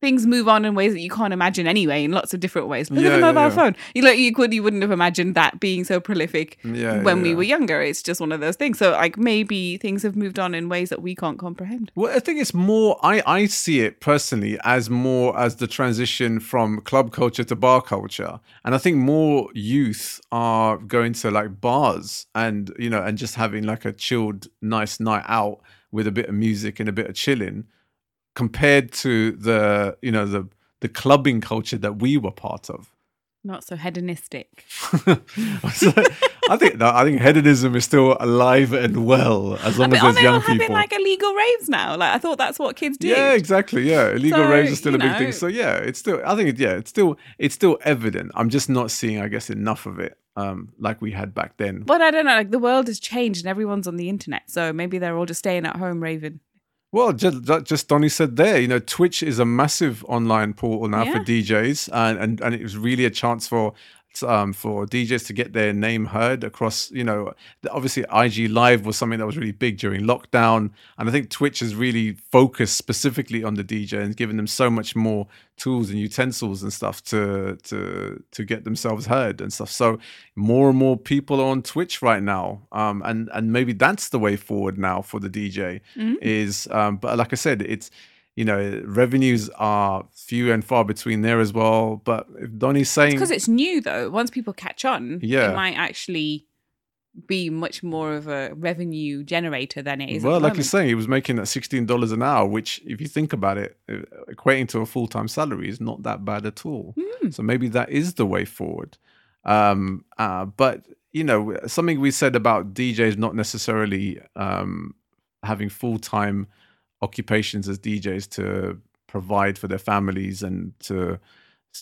things move on in ways that you can't imagine anyway, in lots of different ways. Look Yeah, at the yeah, mobile yeah. phone. You like you could you wouldn't have imagined that being so prolific Yeah, when yeah, we yeah. were younger. It's just one of those things. So like maybe things have moved on in ways that we can't comprehend. Well, I think it's more. I I see it personally as more as the transition from club culture to bar culture, and I think more youth are going to like bars and you know and just having like a chilled, nice night out with a bit of music and a bit of chilling, compared to the you know the the clubbing culture that we were part of. Not so hedonistic. So, I think no, I think hedonism is still alive and well as long But as are there's they all young having people. like illegal raves now? Like I thought that's what kids do. Yeah, exactly. Yeah, illegal So, raves are still a big know- thing. So yeah, it's still. I think it, yeah, it's still it's still evident. I'm just not seeing, I guess, enough of it, um, like we had back then. But I don't know. Like the world has changed and everyone's on the internet, so maybe they're all just staying at home raving. Well, just just Doni said there, you know, Twitch is a massive online portal now for DJs, and, and and it was really a chance for um for DJs to get their name heard across. You know, obviously IG Live was something that was really big during lockdown, and I think Twitch has really focused specifically on the DJ and given them so much more tools and utensils and stuff to to to get themselves heard and stuff. So more and more people are on Twitch right now, um, and and maybe that's the way forward now for the DJ Mm. is um but like i said it's you know revenues are few and far between there as well but if Doni's saying because it's new though. Once people catch on, Yeah. it might actually be much more of a revenue generator than it is. well like you're saying he was making that $16 an hour which if you think about it uh, equating to a full-time salary is not that bad at all Hmm. so maybe that is the way forward um uh but you know something we said about djs not necessarily um having full-time occupations as djs to provide for their families and to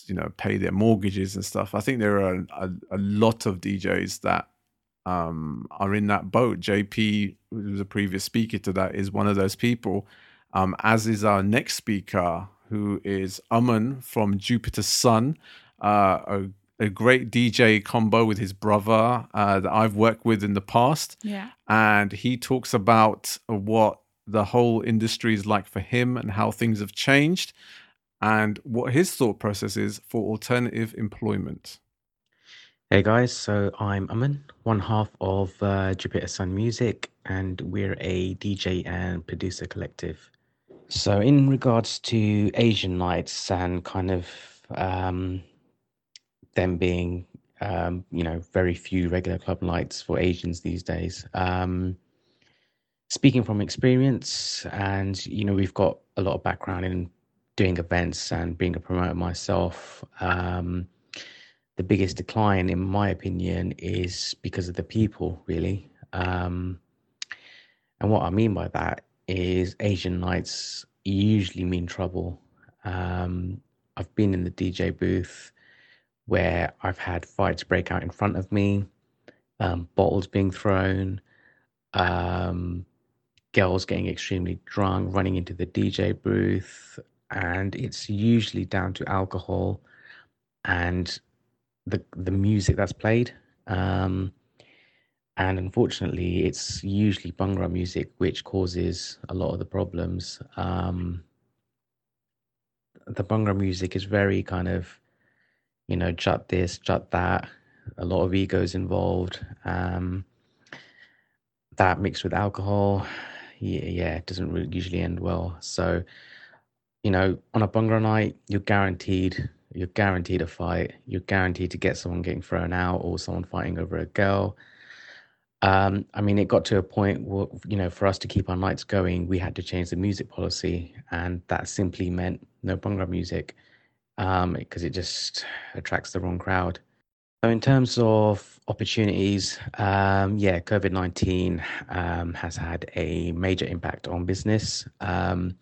you know pay their mortgages and stuff i think there are a, a lot of djs that um, are in that boat. Jay-P, who was a previous speaker to that, is one of those people, um, as is our next speaker, who is Aman from Jupiter Son, uh, a, a great DJ combo with his brother uh, that I've worked with in the past. Yeah. And he talks about what the whole industry is like for him and how things have changed and what his thought process is for alternative employment. Hey guys, so I'm Aman, one half of uh, Jupiter Son Music, and we're a DJ and producer collective. So, in regards to Asian nights and kind of um, them being, um, you know, very few regular club nights for Asians these days, um, speaking from experience, and you know, we've got a lot of background in doing events and being a promoter myself, um, the biggest decline, in my opinion, is because of the people, really. Um, and what I mean by that is Asian nights usually mean trouble. Um, I've been in the DJ booth where I've had fights break out in front of me, um, bottles being thrown, um, girls getting extremely drunk, running into the DJ booth, and it's usually down to alcohol and the the music that's played. Um, and unfortunately, it's usually Bhangra music which causes a lot of the problems. Um, the Bhangra music is very kind of, you know, jut this, jut that. A lot of egos involved. Um, that mixed with alcohol, yeah, yeah, it doesn't really usually end well. So, you know, on a Bhangra night, you're guaranteed, you're guaranteed a fight. You're guaranteed to get someone getting thrown out or someone fighting over a girl. Um, I mean, it got to a point where, you know, for us to keep our nights going, we had to change the music policy, and that simply meant no Bhangra music because um, it just attracts the wrong crowd. So, in terms of opportunities, um, yeah, COVID 19 um, has had a major impact on business. Um,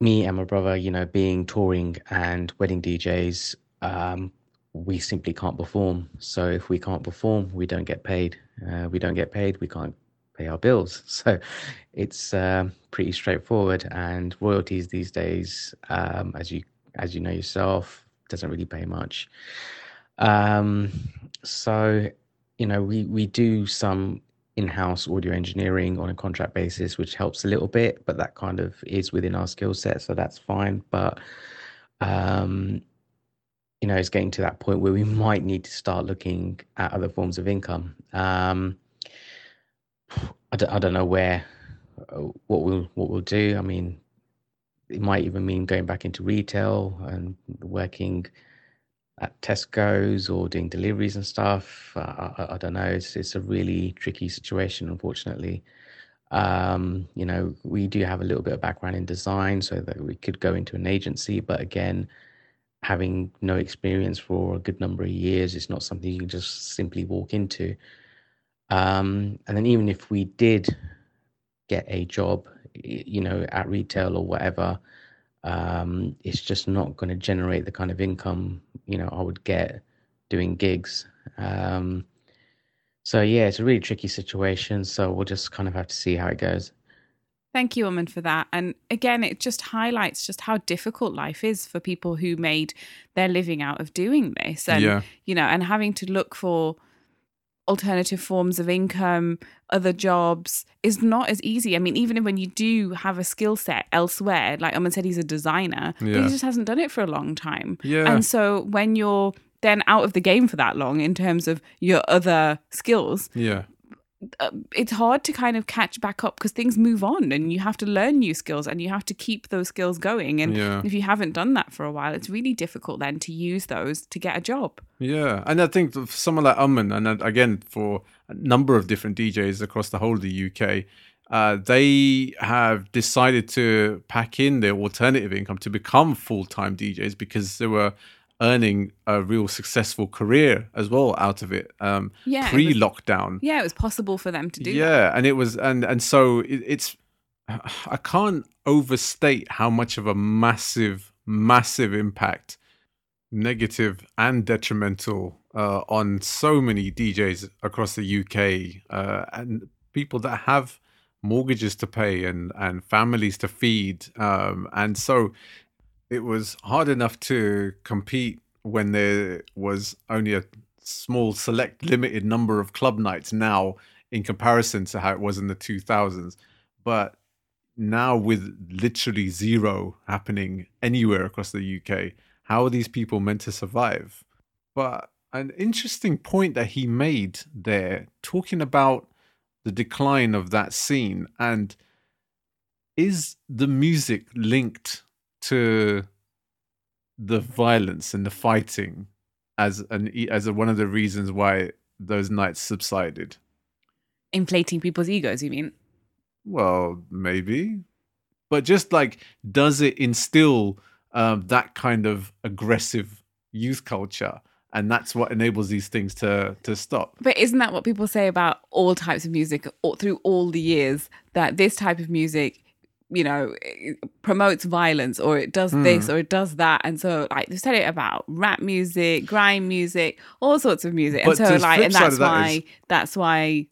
me and my brother, you know, being touring and wedding DJs, um, we simply can't perform. So if we can't perform, we don't get paid. Uh, we don't get paid, we can't pay our bills. So it's um, pretty straightforward. And royalties these days, um, as you as you know yourself, doesn't really pay much. Um, so you know, we we do some in-house audio engineering on a contract basis, which helps a little bit, but that kind of is within our skill set, so that's fine. But um, you know, it's getting to that point where we might need to start looking at other forms of income. Um, I don't, I don't know where, uh, what we'll what we'll do. I mean, it might even mean going back into retail and working at Tesco's or doing deliveries and stuff. Uh, I, I, don't know. It's it's a really tricky situation, unfortunately. Um, you know, we do have a little bit of background in design, so that we could go into an agency, but again having no experience for a good number of years it's not something you can just simply walk into. Um, and then even if we did get a job, you know, at retail or whatever, um, it's just not going to generate the kind of income you know I would get doing gigs. Um, so yeah, it's a really tricky situation. So we'll just kind of have to see how it goes. Thank you, Aman, for that. And again, it just highlights just how difficult life is for people who made their living out of doing this. And, yeah. you know, and having to look for alternative forms of income, other jobs is not as easy. I mean, even when you do have a skill set elsewhere, like Aman said, he's a designer, yeah. but he just hasn't done it for a long time. Yeah. And so when you're then out of the game for that long in terms of your other skills, yeah, uh, it's hard to kind of catch back up because things move on and you have to learn new skills and you have to keep those skills going and yeah. if you haven't done that for a while it's really difficult then to use those to get a job yeah and i think for someone like Aman and again for a number of different djs across the whole of the uk uh, they have decided to pack in their alternative income to become full-time djs because they were earning a real successful career as well out of it. Um, yeah, pre-lockdown. yeah, it was possible for them to do. Yeah, that. and it was, and and so it, it's. I can't overstate how much of a massive, massive impact, negative and detrimental, uh, on so many DJs across the UK uh, and people that have mortgages to pay and and families to feed um, and so it was hard enough to compete when there was only a small select limited number of club nights now in comparison to how it was in the 2000s but now with literally zero happening anywhere across the UK how are these people meant to survive? But an interesting point that he made there talking about the decline of that scene and is the music linked to the violence and the fighting as an as a, one of the reasons why those nights subsided. Inflating people's egos, you mean? Well, maybe. but just like does it instill um, that kind of aggressive youth culture and that's what enables these things to to stop But isn't that what people say about all types of music all, through all the years? That this type of music, you know, promotes violence or it does this Hmm. or it does that. And so, like, they said it about rap music, grime music, all sorts of music. But and so, like, and that's that why, is- that's why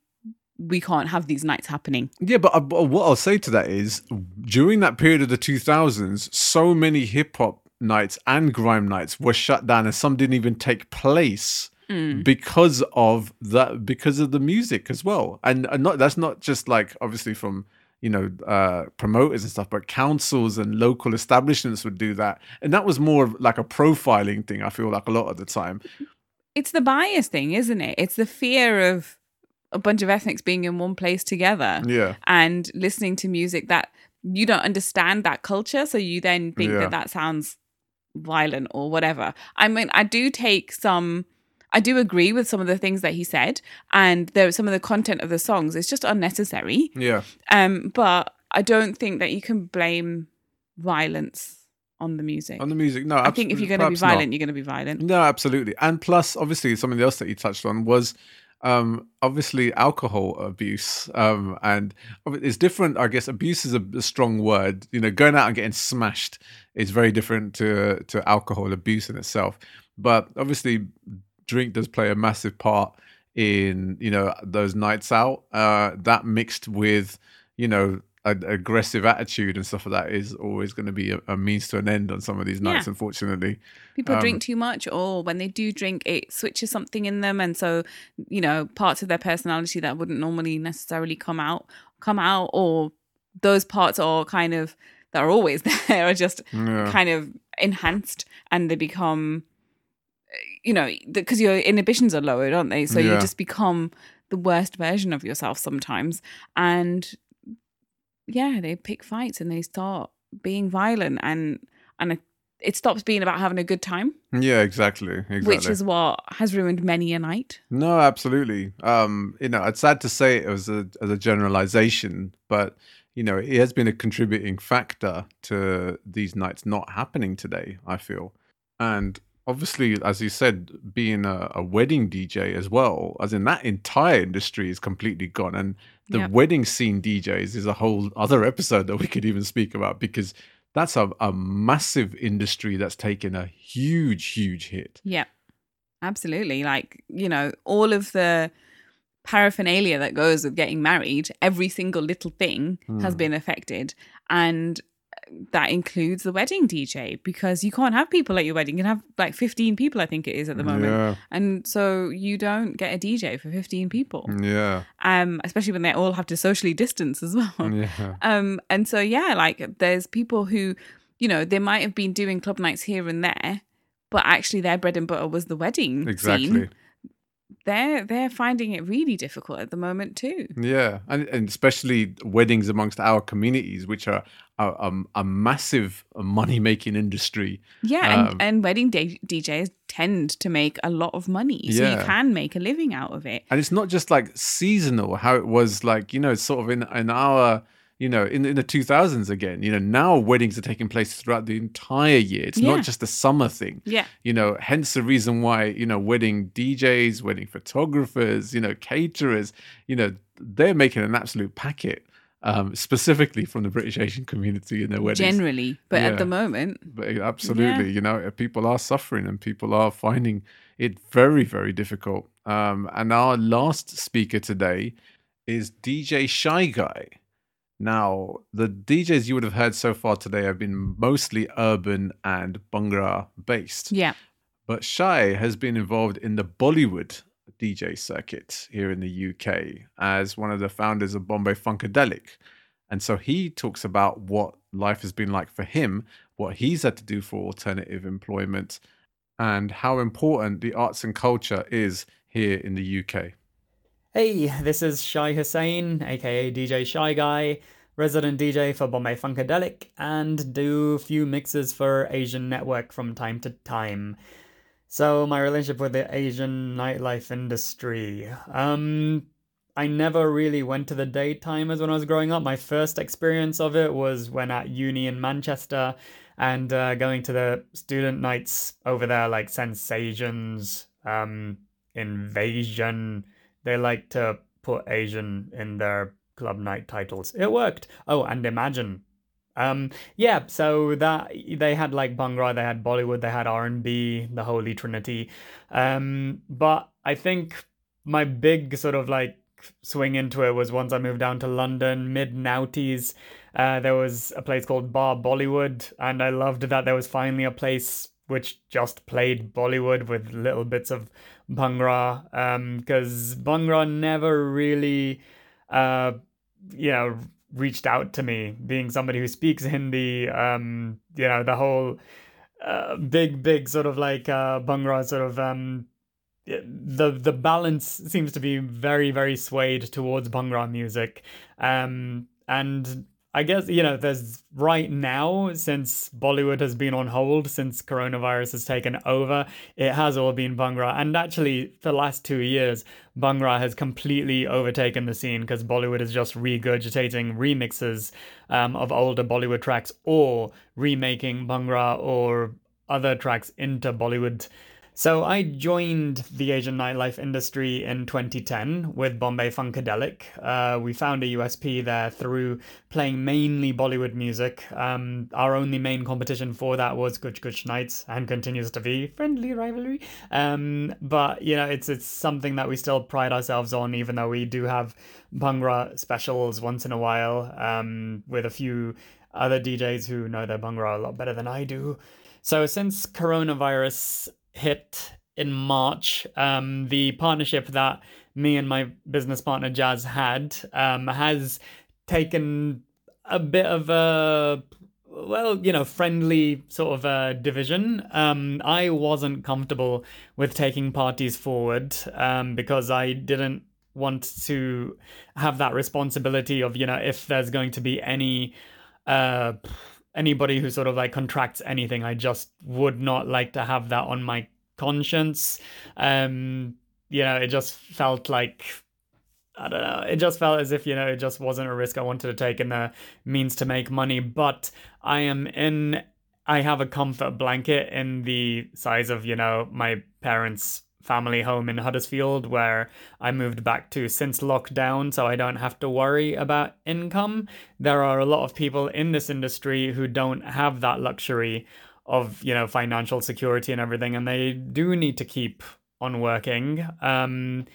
we can't have these nights happening. Yeah, but, uh, but what I'll say to that is during that period of the 2000s, so many hip hop nights and grime nights were shut down and some didn't even take place because of that because of the music as well. And, and not that's not just like obviously from you know uh promoters and stuff but councils and local establishments would do that and that was more of like a profiling thing i feel like a lot of the time It's the bias thing, isn't it? It's the fear of a bunch of ethnics being in one place together. yeah and listening to music that you don't understand that culture so you then think Yeah. that that sounds violent or whatever i mean i do take some i do agree with some of the things that he said and there some of the content of the songs is just unnecessary yeah um but i don't think that you can blame violence on the music on the music no i think if you're going to be perhaps not. violent you're going to be violent No, absolutely. And plus, obviously, something else that you touched on was um, obviously alcohol abuse. Um, and it's different, I guess. Abuse is a, a strong word. You know, going out and getting smashed is very different to to alcohol abuse in itself. But obviously, drink does play a massive part in you know those nights out. Uh, that mixed with you know. An aggressive attitude and stuff like that is always going to be a, a means to an end on some of these nights, Yeah. unfortunately. People Um, drink too much, or when they do drink, it switches something in them, and so you know parts of their personality that wouldn't normally necessarily come out come out, or those parts are kind of that are always there are just Yeah. kind of enhanced, and they become, you know, because your inhibitions are lowered, aren't they? So you just become the worst version of yourself sometimes, and yeah, they pick fights and they start being violent, and and it, it stops being about having a good time Yeah, exactly. Exactly. which is what has ruined many a night. no, absolutely. Um, you know, it's sad to say it as a as a generalization, but you know, it has been a contributing factor to these nights not happening today. I feel, and obviously, as you said, being a, a wedding DJ as well, as in that entire industry is completely gone, and the Yep. wedding scene DJs is a whole other episode that we could even speak about because that's a, a massive industry that's taken a huge, huge hit. Yeah, absolutely. Like, you know, all of the paraphernalia that goes with getting married, every single little thing has Hmm. been affected. And that includes the wedding DJ because you can't have people at your wedding. You can have like 15 people, I think it is at the moment. Yeah. And so you don't get a DJ for 15 people, Yeah. um, especially when they all have to socially distance as well. Yeah. Um, and so yeah, like there's people who, you know, they might have been doing club nights here and there, but actually their bread and butter was the wedding Exactly. scene. They're they're finding it really difficult at the moment too. Yeah, and, and especially weddings amongst our communities, which are a, a, a massive money making industry. Yeah, Um, and, and wedding D- DJs tend to make a lot of money, so you can make a living out of it. And it's not just like seasonal, how it was like, you know, sort of in, in our, you know, in, in the 2000s again. You know, now weddings are taking place throughout the entire year. It's Yeah. not just a summer thing. Yeah, You know, hence the reason why, you know, wedding DJs, wedding photographers, you know, caterers, you know, they're making an absolute packet. Um, specifically from the British Asian community in their weddings. generally, but Yeah. at the moment, But absolutely, you know, people are suffering and people are finding it very, very difficult. Um, and our last speaker today is DJ Shai Guy. Now, the DJs you would have heard so far today have been mostly urban and Bhangra based. yeah, But Shai has been involved in the Bollywood DJ circuit here in the UK as one of the founders of Bombay Funkadelic. And so he talks about what life has been like for him, what he's had to do for alternative employment, and how important the arts and culture is here in the UK. Hey, this is Shai Hussein, aka DJ Shai Guy, resident DJ for Bombay Funkadelic, and do a few mixes for Asian Network from time to time. So, my relationship with the Asian nightlife industry. Um, I never really went to the daytimers when I was growing up. My first experience of it was when at uni in Manchester and uh, going to the student nights over there, like Sensations, um, Invasion. They like to put Asian in their club night titles. It worked. Oh, and Imagine. Um, yeah, so that they had like Bhangra, they had Bollywood, they had R and B, the Holy Trinity. Um, but I think my big sort of like swing into it was once I moved down to London, mid noughties. Uh, there was a place called Bar Bollywood, and I loved that there was finally a place which just played Bollywood with little bits of Bhangra, because um, Bhangra never really, uh, you know, reached out to me, being somebody who speaks Hindi. Um, you know, the whole uh, big, big sort of like uh, Bhangra sort of um, the the balance seems to be very very swayed towards Bhangra music, um, and I guess you know there's right now since Bollywood has been on hold since coronavirus has taken over, it has all been Bhangra, and actually for the last two years, Bhangra has completely overtaken the scene because Bollywood is just regurgitating remixes um, of older Bollywood tracks or remaking Bhangra or other tracks into Bollywood so I joined the Asian nightlife industry in 2010 with Bombay Funkadelic. Uh, we found a USP there through playing mainly Bollywood music. Um, our only main competition for that was Kuch Kuch Nights and continues to be friendly rivalry. Um, but you know, it's it's something that we still pride ourselves on, even though we do have Bhangra specials once in a while um, with a few other DJs who know their Bhangra a lot better than I do. So since coronavirus hit in March. Um, the partnership that me and my business partner Jazz had um, has taken a bit of a well, you know, friendly sort of a division. Um, I wasn't comfortable with taking parties forward um, because I didn't want to have that responsibility of, you know, if there's going to be any uh, anybody who sort of like contracts anything. I just would not like to have that on my conscience. Um, you know, it just felt like I don't know. It just felt as if, you know, it just wasn't a risk I wanted to take and the means to make money. But I am in, I have a comfort blanket in the size of, you know, my parents' family home in Huddersfield where I moved back to since lockdown, so I don't have to worry about income. There are a lot of people in this industry who don't have that luxury of, you know, financial security and everything, and they do need to keep on working. Um,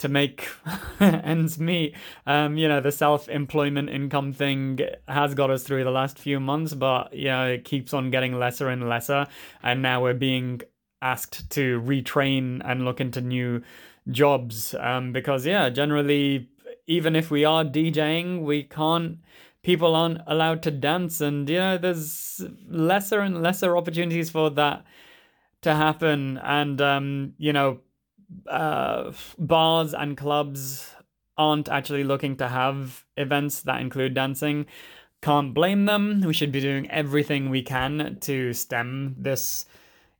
to make ends meet. Um, you know, the self employment income thing has got us through the last few months, but you know, it keeps on getting lesser and lesser. And now we're being asked to retrain and look into new jobs um, because yeah generally even if we are djing we can't people aren't allowed to dance. And you know there's lesser and lesser opportunities for that to happen. And um, you know uh, bars and clubs aren't actually looking to have events that include dancing. Can't blame them. We should be doing everything we can to stem this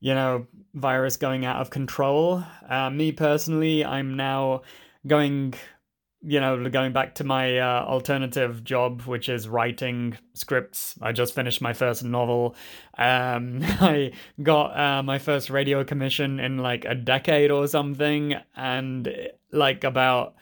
you know, virus going out of control. Uh, me personally, I'm now going, you know, going back to my uh, alternative job, which is writing scripts. I just finished my first novel. Um, I got uh, my first radio commission in like a decade or something, and like about.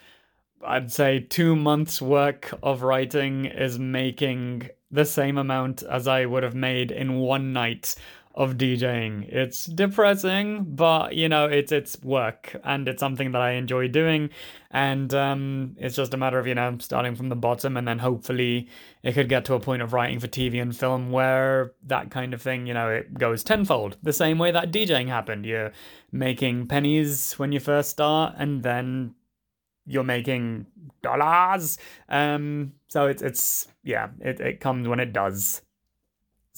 I'd say two months' work of writing is making the same amount as I would have made in one night of DJing. It's depressing, but you know, it's it's work and it's something that I enjoy doing. And um, it's just a matter of, you know, starting from the bottom and then hopefully it could get to a point of writing for TV and film where that kind of thing, you know, it goes tenfold. The same way that DJing happened. You're making pennies when you first start and then you're making dollars. Um, so it's it's yeah, it, it comes when it does.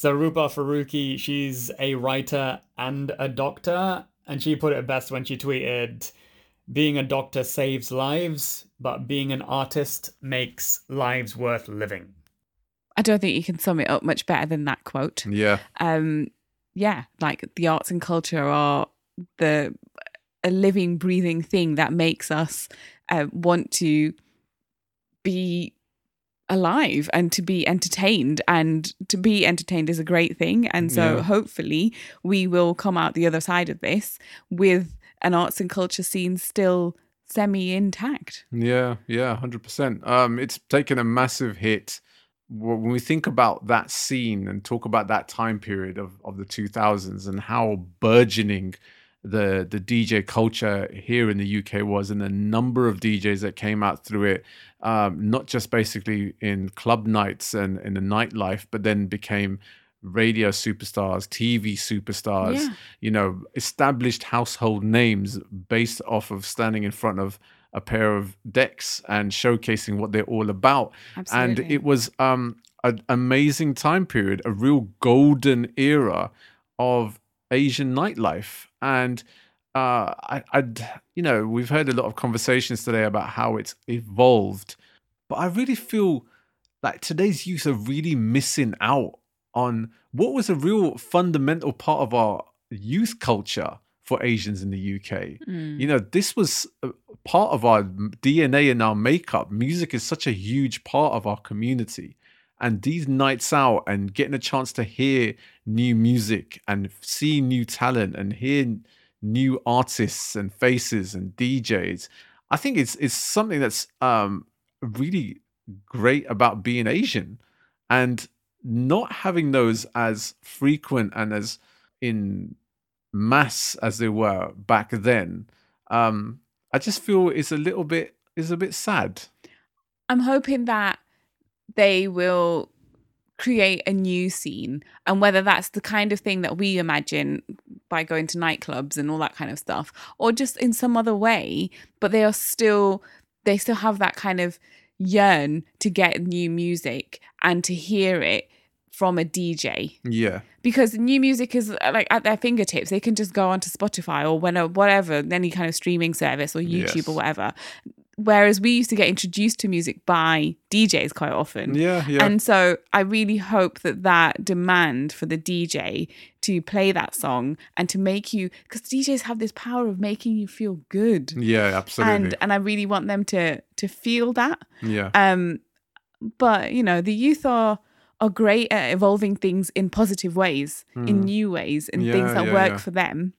So Rupa Farooki, she's a writer and a doctor, and she put it best when she tweeted, "Being a doctor saves lives, but being an artist makes lives worth living." I don't think you can sum it up much better than that quote. Yeah. Um, yeah, like the arts and culture are the a living, breathing thing that makes us uh, want to be alive and to be entertained and to be entertained is a great thing and so Yeah. hopefully we will come out the other side of this with an arts and culture scene still semi intact Yeah, yeah, hundred percent. Um, it's taken a massive hit. When we think about that scene and talk about that time period of, of the two thousands and how burgeoning the the DJ culture here in the UK was, and the number of DJs that came out through it, um, not just basically in club nights and in the nightlife, but then became radio superstars, TV superstars, Yeah. you know, established household names based off of standing in front of a pair of decks and showcasing what they're all about. Absolutely. And it was um, an amazing time period, a real golden era of Asian nightlife. And uh, I, I'd, you know, we've heard a lot of conversations today about how it's evolved, but I really feel like today's youth are really missing out on what was a real fundamental part of our youth culture for Asians in the UK. Mm. You know, this was part of our DNA and our makeup. Music is such a huge part of our community. And these nights out and getting a chance to hear new music and see new talent and hear new artists and faces and DJs, I think it's it's something that's um, really great about being Asian and not having those as frequent and as in mass as they were back then. Um, I just feel it's a little bit is a bit sad. I'm hoping that they will create a new scene and whether that's the kind of thing that we imagine by going to nightclubs and all that kind of stuff or just in some other way but they are still they still have that kind of yearn to get new music and to hear it from a DJ Yeah, because new music is uh, like at their fingertips. They can just go onto Spotify or when whatever, any kind of streaming service or YouTube Yes. or whatever. Whereas we used to get introduced to music by DJs quite often. yeah, yeah. And so I really hope that that demand for the DJ to play that song and to make you, because DJs have this power of making you feel good. yeah, absolutely. And and I really want them to to feel that. yeah, Um, but you know, the youth are are great at evolving things in positive ways, in Mm. new ways, in Yeah, things that yeah, work yeah. for them.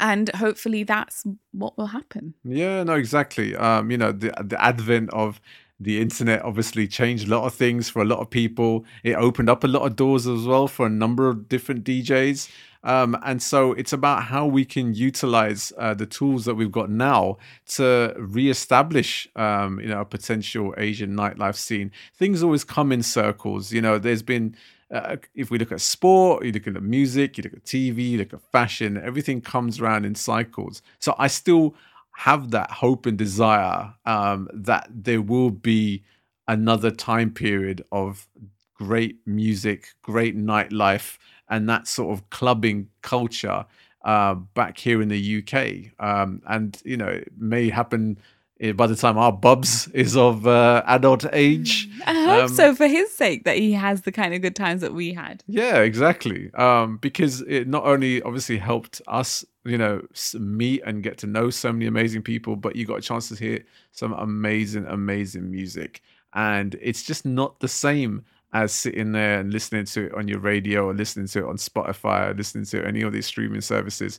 And hopefully that's what will happen. Yeah, no, exactly. Um, you know, the the advent of the internet obviously changed a lot of things for a lot of people. It opened up a lot of doors as well for a number of different DJs. Um, and so it's about how we can utilize uh, the tools that we've got now to reestablish, um, you know, a potential Asian nightlife scene. Things always come in circles. You know, there's been uh, if we look at sport, you look at music, you look at TV, you look at fashion, everything comes around in cycles. So I still have that hope and desire um, that there will be another time period of great music, great nightlife, and that sort of clubbing culture uh, back here in the UK. Um, and, you know, it may happen by the time our Bubs is of uh, adult age. I hope Um, so for his sake that he has the kind of good times that we had. Yeah, exactly. Um, because it not only obviously helped us, you know, meet and get to know so many amazing people, but you got a chance to hear some amazing, amazing music. And it's just not the same as sitting there and listening to it on your radio or listening to it on Spotify or listening to any of these streaming services.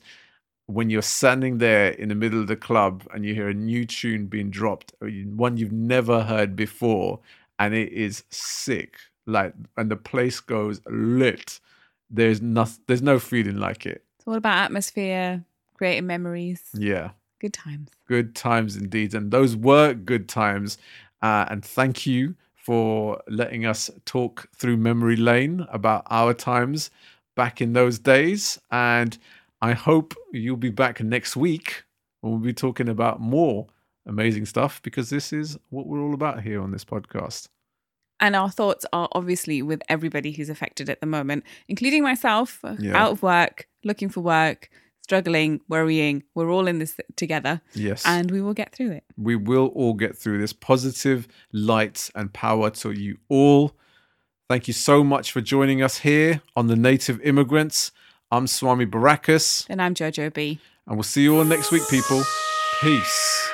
When you're standing there in the middle of the club and you hear a new tune being dropped, one you've never heard before, and it is sick, like, and the place goes lit. There's nothing. There's no feeling like it. It's all about atmosphere, creating memories, Yeah, good times. good times indeed, and those were good times. Uh, and thank you for letting us talk through memory lane about our times back in those days. And I hope you'll be back next week when we'll be talking about more amazing stuff because this is what we're all about here on this podcast. And our thoughts are obviously with everybody who's affected at the moment, including myself, Yeah. out of work, looking for work, struggling, worrying. We're all in this together Yes. and we will get through it. we will all get through this positive light and power to you all. Thank you so much for joining us here on the Native Immigrants. I'm Swami Baracus, And I'm Jyojo B. and we'll see you all next week, people. Peace.